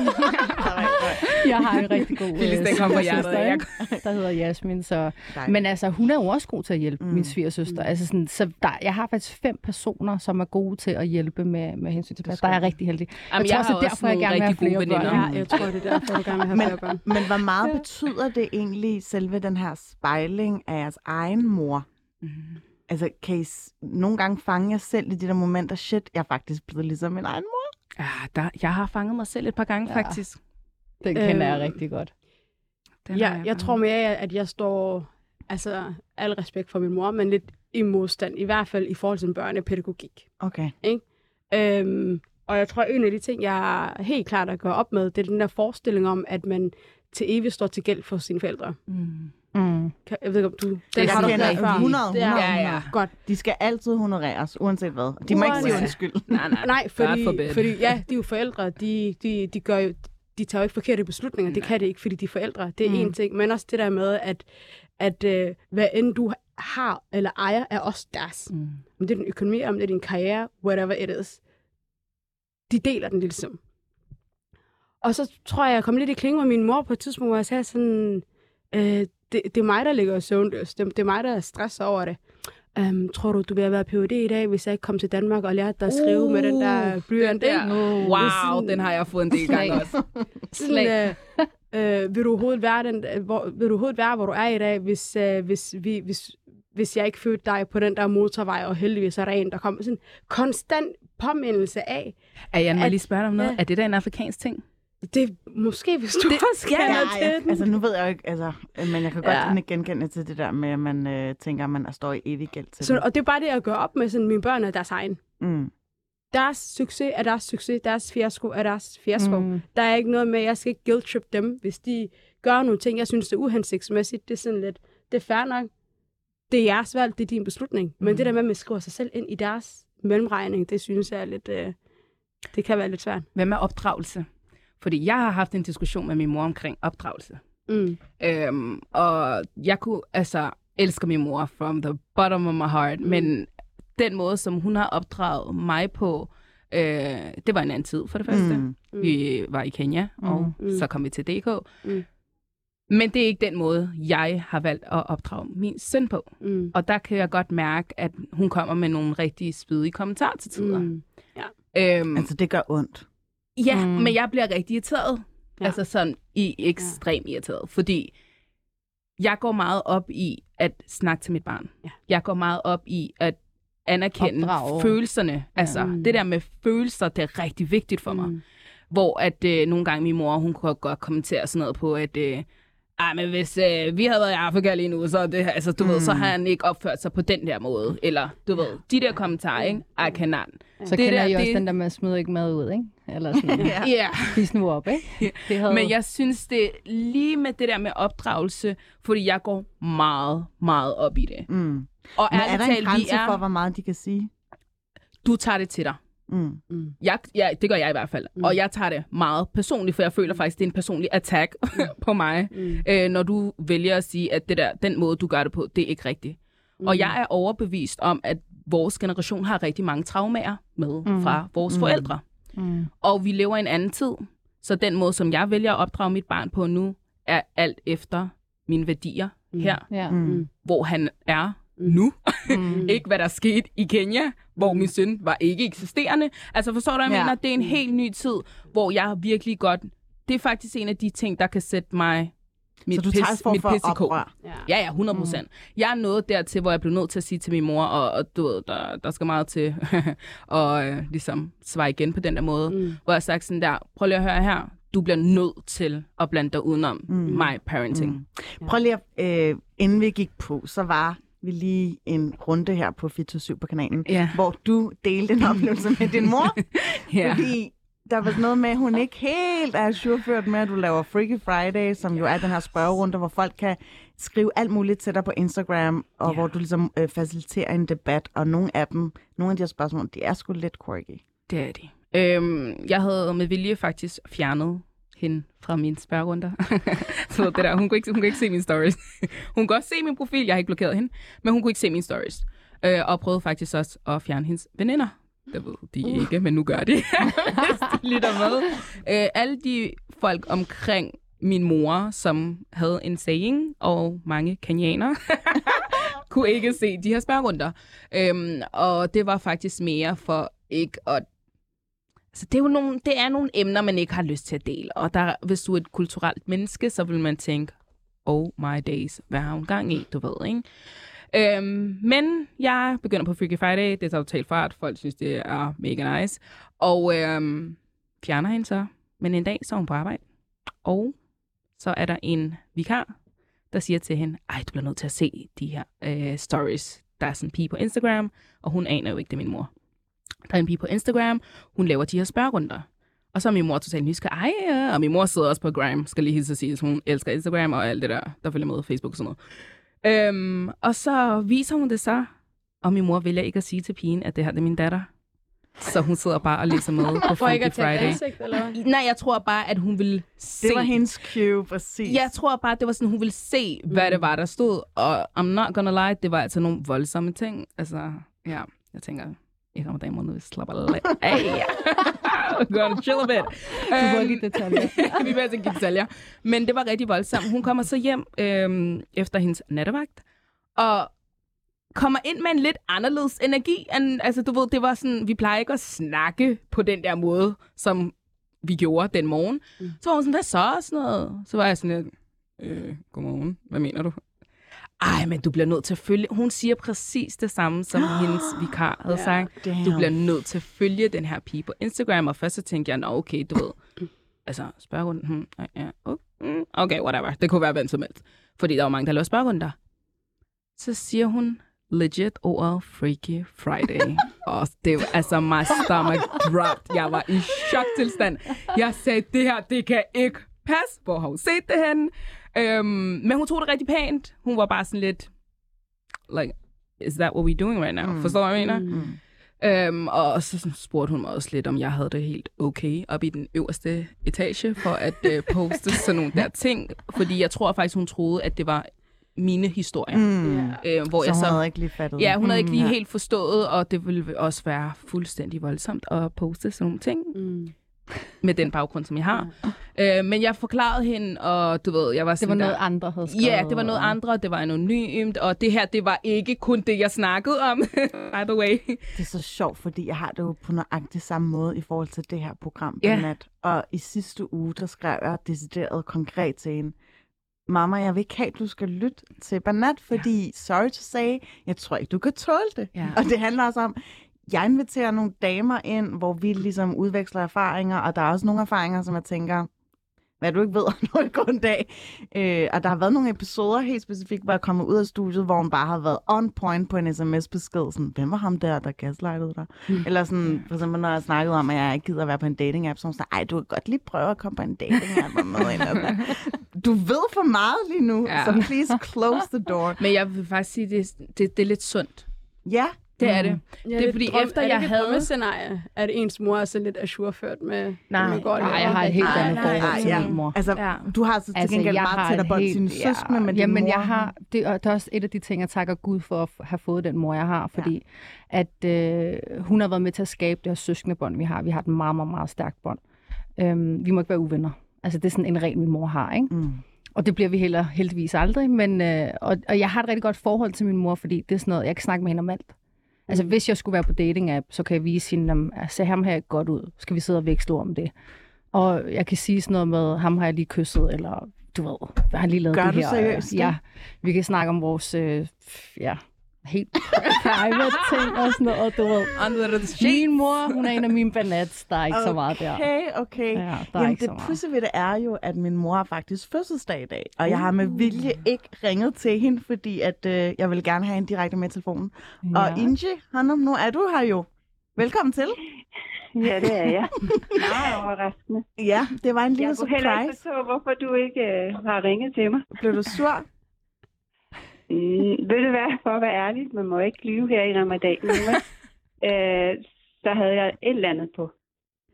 jeg har en rigtig god øh, den kom svigersøster, hjertet, ikke? der hedder Jasmin. Så. Men altså, hun er jo også god til at hjælpe, Mm. min svigersøster. Mm. Altså sådan, så der, jeg har faktisk fem personer, som er gode til at hjælpe med, med hensyn til Det det. Der er jeg rigtig heldig. Jamen, tror jeg det er også derfor, jeg gerne vil have børn. veninder. Ja, jeg tror, det er derfor, du gerne vil have Men- flere børn. Men hvor meget betyder det egentlig, selve den her spejling af jeres egen mor? Mm. Altså, kan I s- nogle gange fange jer selv i de der momenter, shit, jeg er faktisk blevet ligesom min egen mor? Ja, der, jeg har fanget mig selv et par gange, Ja. faktisk. Den kender jeg Øhm, rigtig godt. Den Ja, jeg fanget. tror mere, at jeg står, altså al respekt for min mor, men lidt i modstand, i hvert fald i forhold til børnepædagogik. Okay. Øhm, og jeg tror, en af de ting, jeg helt klart at gøre op med, det er den der forestilling om, at man til evigt står til gæld for sine forældre. Mm. Mm. Kan- Jeg ved ikke, om du... Den jeg har du hørt før. 100, Det er 100, Ja, ja. godt. De skal altid honoreres, uanset hvad. De må ikke sige undskyld. Nej, nej. Nej, fordi, fordi ja, de er jo forældre. De, de, de gør jo, de tager jo ikke forkerte beslutninger. Det Nej. kan de ikke, fordi de er forældre. Det er Mm. en ting. Men også det der med, at, at øh, hvad end du har eller ejer, er også deres. Mm. Om det er din økonomi, om det er din karriere, whatever it is. De deler den ligesom. Og så tror jeg, jeg kom lidt i klinge med min mor på et tidspunkt, hvor jeg sagde sådan, øh, det, det er mig, der ligger søvnløs. Det, det er mig, der er stresset over det. Um, tror du, du vil have været PhD i dag, hvis jeg ikke kom til Danmark og lærte dig at skrive uh, med den der blyant? den der. Uh, Wow, sådan- den har jeg fået en del gange også. Sådan, øh, øh, vil, du overhovedet være den, øh, hvor, vil du overhovedet være, hvor du er i dag, hvis, øh, hvis, vi, hvis, hvis jeg ikke fødte dig på den der motorvej, og heldigvis er der en, der kommer. Sådan en konstant påmindelse af, Er jeg må lige spørge dig om noget? ja. Er det der en afrikansk ting? Det måske, hvis du Det- også ja, kender Ja, til den. altså nu ved jeg jo ikke, altså, men jeg kan godt Ja. ja. genkende til det der med, at man øh, tænker, at man står i evig gæld til Så, dem. og det er bare det at gøre op med, sådan, mine børn er deres egen. Mm. Deres succes er deres succes, deres fiasko er deres fiasko. Mm. Mm. Der er ikke noget med, at jeg skal ikke guilt-trip dem, hvis de gør nogle ting, jeg synes, det er uhensigtsmæssigt. Det er sådan lidt, det er fair nok. Det er jeres valg, det er din beslutning. Men Mhm. det der med, at man skriver sig selv ind i deres mellemregning, det synes jeg er lidt, øh, det kan være lidt svært. Hvad med opdragelse? Fordi jeg har haft en diskussion med min mor omkring opdragelse. Mm. Øhm, og jeg kunne altså elsker min mor from the bottom of my heart, mm. men den måde, som hun har opdraget mig på, øh, det var en anden tid for det første. Mm. Mm. Vi var i Kenya, og Mm. så kom vi til DK. Mm. Men det er ikke den måde, jeg har valgt at opdrage min søn på. Mm. Og der kan jeg godt mærke, at hun kommer med nogle rigtig spydige kommentarer til tider. Mm. Mm. Øhm, Altså, det gør ondt. Ja, Mm. men jeg bliver rigtig irriteret. Ja. Ja. Altså sådan i ekstrem ja. irriteret, fordi jeg går meget op i at snakke til mit barn. Ja. Jeg går meget op i at anerkende Opdrage. følelserne. Altså Mm. det der med følelser, det er rigtig vigtigt for mig. Mm. Hvor at øh, nogle gange min mor, hun kunne godt kommentere sådan noget på, at øh, ej, men hvis øh, vi havde været i Afrika lige nu, så, er det, altså, du mm. ved, så har han ikke opført sig på den der måde. Eller, du ved, de der kommentarer, ikke? Ej, cannot. Så Det det kender der, I også det- den der med at smide ikke mad ud, ikke? Eller sådan, Ja. Ja. spis nu op, ikke? Det havde... Men jeg synes, det lige med det der med opdragelse, fordi jeg går meget, meget op i det. Mm. Og Men er der en talt, vi grænse er, for, hvor meget de kan sige? du tager det til dig. Mm. Mm. Jeg, ja, det gør jeg i hvert fald. Mm. Og jeg tager det meget personligt, for jeg føler faktisk, det er en personlig attack på mig, Mm. øh, når du vælger at sige, at det der, den måde, du gør det på, det er ikke rigtigt. Mm. Og jeg er overbevist om, at vores generation har rigtig mange traumer med mm. fra vores mm. forældre. Mm. Og vi lever i en anden tid. Så den måde, som jeg vælger at opdrage mit barn på nu, er alt efter mine værdier mm. her, Ja. Mm. hvor han er nu. Mm. ikke hvad der skete i Kenya, hvor min søn var ikke eksisterende. Altså forstår du, jeg Ja. mener? Det er en helt ny tid, hvor jeg virkelig godt... Det er faktisk en af de ting, der kan sætte mig mit Så du pis, form mit for pis i kog. oprør? Ja. Ja, ja, 100 procent. Mm. Jeg er nået dertil, hvor jeg blev nødt til at sige til min mor, og, og du ved, der, der skal meget til, og øh, ligesom svare igen på den der måde, mm. hvor jeg sagt sådan der, prøv lige at høre her, du bliver nødt til at blande dig udenom mm. my parenting. Mm. Prøv lige at, øh, inden vi gik på, så var vi lige en runde her på 24 på kanalen, Ja. hvor du delte en oplevelse med din mor, Ja. fordi der var noget med, at hun ikke helt er ajourført med, at du laver Freaky Friday, som jo er den her spørgerunde, hvor folk kan skrive alt muligt til dig på Instagram, og Ja. hvor du ligesom øh, faciliterer en debat, og nogle af dem, nogle af de her spørgsmål, de er sgu lidt quirky. Det er de. Øhm, jeg havde med vilje faktisk fjernet hende fra mine spørgerunder. så det der, hun kunne, ikke, hun kunne ikke se mine stories. hun kunne godt se min profil, jeg har ikke blokeret hende, men hun kunne ikke se mine stories. Øh, og prøvede faktisk også at fjerne hendes veninder. Det ved de uh. ikke, men nu gør de. Hvis de lytter med. Øh, alle de folk omkring min mor, som havde en saying, og mange kenyaner, kunne ikke se de her spørgerunder. Øhm, og det var faktisk mere for ikke at så det er jo nogle, det er nogle emner, man ikke har lyst til at dele. Og der, hvis du er et kulturelt menneske, så vil man tænke, oh my days, hvad har hun gang i, du ved, ikke? Øhm, men jeg begynder på Freaky Friday, det er totalt fart, folk synes, det er mega nice. Og øhm, fjerner hende så, men en dag så er hun på arbejde. Og så er der en vikar, der siger til hende, ej, du bliver nødt til at se de her øh, stories. Der er sådan en pige på Instagram, og hun aner jo ikke, det er min mor. Der er en pige på Instagram, hun laver de her spørgerunder. Og så er min mor totalt nysgerrig. Ej, ja. Og min mor sidder også på Gram, skal lige hilse at sige, så hun elsker Instagram og alt det der, der følger med Facebook og sådan noget. Øhm, og så viser hun det så, og min mor vælger ikke at sige til pigen, at det her det er min datter. Så hun sidder bare og læser med på For ikke at tage Friday. ansigt, eller? Nej, jeg tror bare, at hun ville se... Det var hendes cue, præcis. Jeg tror bare, det var sådan, hun ville se, hvad det var, der stod. Og I'm not gonna lie, det var altså nogle voldsomme ting. Altså, ja, jeg tænker, damer nu, slapper lidt af. Gonna chill a bit. Du ikke i detaljer. vi vil altså give detaljer. Men det var rigtig voldsomt. Hun kommer så hjem øhm, efter hendes nattevagt, og kommer ind med en lidt anderledes energi. End, altså, du ved, det var sådan, vi plejer ikke at snakke på den der måde, som vi gjorde den morgen. Mm. Så var hun sådan, hvad så? Og sådan noget. Så var jeg sådan lidt, øh, godmorgen, hvad mener du? Ej, men du bliver nødt til at følge. Hun siger præcis det samme, som hendes vikar havde Ja. sagt. Damn. Du bliver nødt til at følge den her pige på Instagram. Og først så tænkte jeg, nå okay, du ved. Altså, spørgerunden. Hmm, ja, ja, oh, mm, okay, whatever. Det kunne være hvem som helst. Fordi der var mange, der lavede spørgerunder. Så siger hun legit ordet Freaky Friday. og det var altså, my stomach dropped. Jeg var i choktilstand. Jeg sagde, det her, det kan ikke passe. Hvor har hun set det henne? Øhm, men hun tog det rigtig pænt. Hun var bare sådan lidt, like, is that what we're doing right now? Mm. Forstår du, hvad jeg mener? Mm. Øhm, og så spurgte hun mig også lidt, om jeg havde det helt okay op i den øverste etage for at øh, poste sådan nogle der ting. Fordi jeg tror faktisk, hun troede, at det var mine historier. Mm. Øh, hvor Så jeg hun så... havde ikke lige fattet Ja, hun havde ikke lige ja. helt forstået, og det ville også være fuldstændig voldsomt at poste sådan nogle ting Mm. Med den baggrund, som jeg har. Øh, men jeg forklarede hende, og du ved, jeg var Det sådan var noget der, andre havde skrevet. Ja, det var noget og- andre, det var anonymt, og det her, det var ikke kun det, jeg snakkede om, by the way. Det er så sjovt, fordi jeg har det jo på nøjagtig samme måde i forhold til det her program, Ja. nat. Og i sidste uge, der skrev jeg decideret konkret til hende, Mamma, jeg vil ikke have, at du skal lytte til Banat, fordi, ja. sorry to say, jeg tror ikke, du kan tåle det. Ja. Og det handler også om, jeg inviterer nogle damer ind, hvor vi ligesom udveksler erfaringer, og der er også nogle erfaringer, som jeg tænker, hvad du ikke ved, når det går en dag. Øh, og der har været nogle episoder helt specifikt, hvor jeg kommer ud af studiet, hvor hun bare har været on point på en sms-besked. Sådan, hvem var ham der, der gaslightede dig? Mm. Eller sådan, for eksempel, når jeg snakkede om, at jeg ikke gider at være på en dating-app, så hun sagde, ej, du kan godt lige prøve at komme på en dating-app og med en. Du ved for meget lige nu, ja. så please close the door. Men jeg vil faktisk sige, det, det, det er lidt sundt. Ja, Det er det. Ja, det er fordi, efter jeg havde- scenarie, at ens mor er så lidt ajourført med, Nej, med går Nej, jeg har et helt Nej, andet nej, forhold nej, til ja. min mor. Altså, Ja. du har så til altså, gengæld meget tættere bånd til dine søskende, men din jamen, mor... jeg har, det, og det er også et af de ting, jeg takker Gud for at have fået den mor, jeg har, fordi at øh, hun har været med til at skabe det her søskendebånd, vi har. Vi har et meget, meget, meget stærkt bånd. Øhm, vi må ikke være uvenner. Altså, det er sådan en regel, min mor har, ikke? Mm. Og det bliver vi heller heldigvis aldrig, men øh, og, og jeg har et rigtig godt forhold til min mor, fordi det er sådan noget, jeg kan snakke med hende om alt. Altså, Mm. hvis jeg skulle være på dating-app, så kan jeg vise hende, om, se ham her godt ud, skal vi sidde og veksle om det. Og jeg kan sige sådan noget med, ham har jeg lige kysset, eller du ved, jeg har lige lavet Gør det du her. seriøst det? Ja, vi kan snakke om vores, øh, ja, helt private ting og sådan noget, du ved. Under the sheet. Min mor, hun er en af mine banats, der er ikke så meget der. Okay, okay. Ja, der Jamen, ikke det pudsige ved det er jo, at min mor har faktisk fødselsdag i dag, og jeg har med vilje ikke ringet til hende, fordi at, øh, jeg vil gerne have hende direkte med telefonen. Ja. Og Inge, Hanum, nu er du her jo. Velkommen til. Ja, det er jeg. Meget overraskende. Ja, det var en lille Jeg kunne heller ikke surprise. forstå, hvorfor du ikke øh, har ringet til mig. Blev du sur? Mm, ved du hvad, for at være ærlig, man må ikke lyve her i ramadan. øh, så havde jeg et eller andet på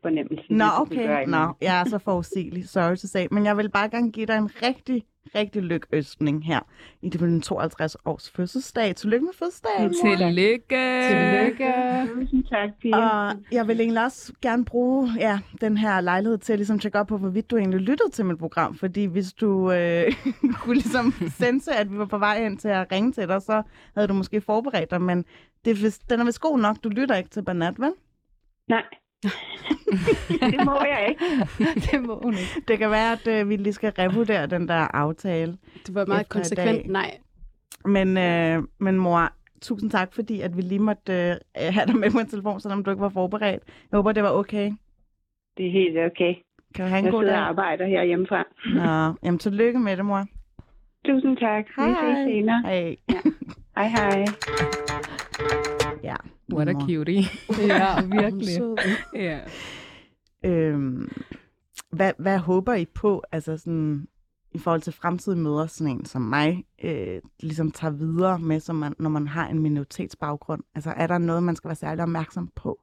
fornemmelsen. Nå, okay. Nå, jeg er så forudsigelig. Sorry to say. Men jeg vil bare gerne give dig en rigtig, rigtig lykøstning her i din 52 års fødselsdag. Tillykke med fødselsdagen, mor. Tillykke. Tillykke. Tusind tak, Pia. Og jeg vil egentlig også gerne bruge ja, den her lejlighed til at ligesom tjekke op på, hvorvidt du egentlig lyttede til mit program. Fordi hvis du øh, kunne ligesom sense, at vi var på vej ind til at ringe til dig, så havde du måske forberedt dig. Men det er, vist- den er vist god nok. Du lytter ikke til Banat, vel? Nej. det må jeg ikke. det må hun ikke. Det kan være, at øh, vi lige skal revurdere den der aftale. Det var meget konsekvent nej. Men, øh, men mor, tusind tak, fordi at vi lige måtte øh, have dig med på en telefon, selvom du ikke var forberedt. Jeg håber, det var okay. Det er helt okay. Kan du have en Jeg god sidder og dag? arbejder her hjemmefra. Nå, jamen tillykke med det, mor. Tusind tak. Hej, Vi ses senere. Hej. Hej, hej. What a cutie. Ja, er virkelig. ja. Øhm, hvad, hvad håber I på, altså sådan, i forhold til fremtidige møder, sådan en som mig, øh, ligesom tager videre med, som man, når man har en minoritetsbaggrund? Altså, er der noget, man skal være særlig opmærksom på?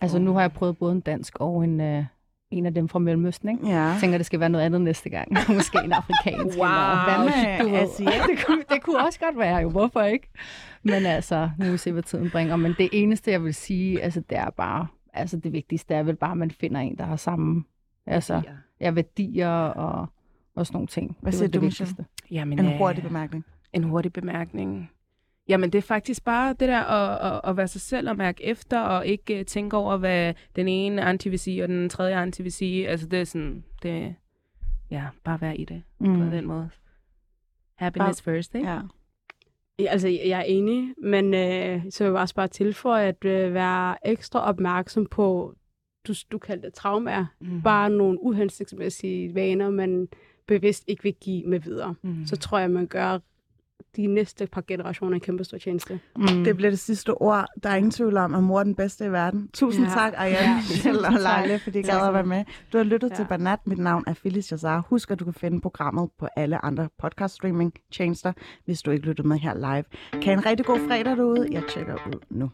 Altså, nu har jeg prøvet både en dansk og en, øh, en af dem fra Mellemøsten, ikke? Ja. Jeg tænker, det skal være noget andet næste gang. Måske en afrikansk. Wow, eller, hvad med det, kunne, det kunne også godt være jo, hvorfor ikke? Men altså, nu vil vi se, hvad tiden bringer. Men det eneste, jeg vil sige, altså, det er bare, altså det vigtigste er vel bare, at man finder en, der har samme altså, ja, værdier og, og sådan nogle ting. Hvad det er siger det du, Michelle? vigtigste. Jamen, En øh, hurtig bemærkning. En hurtig bemærkning. Jamen, det er faktisk bare det der at, at, at være sig selv og mærke efter, og ikke uh, tænke over, hvad den ene anti vil sige, og den tredje anti vil sige. Altså, det er sådan, det, ja, bare være i det mm. på den måde. Happiness bare, first, ikke? Ja. Ja, altså, jeg er enig, men øh, så vil jeg også bare tilføje at øh, være ekstra opmærksom på, du, du kaldte det traumer, Mm. bare nogle uhensigtsmæssige vaner, man bevidst ikke vil give med videre. Mm. Så tror jeg, man gør de næste par generationer en kæmpe stor tjeneste. Mm. Det bliver det sidste ord. Der er ingen tvivl om, at mor er den bedste i verden. Tusind Ja. tak, Ariane, Ja. Michelle og Leila, fordi I gad at være med. Du har lyttet Ja. til Banat. Mit navn er Phyllis Jazar. Husk, at du kan finde programmet på alle andre podcast streaming tjenester, hvis du ikke lytter med her live. Kan en rigtig god fredag derude. Jeg tjekker ud nu.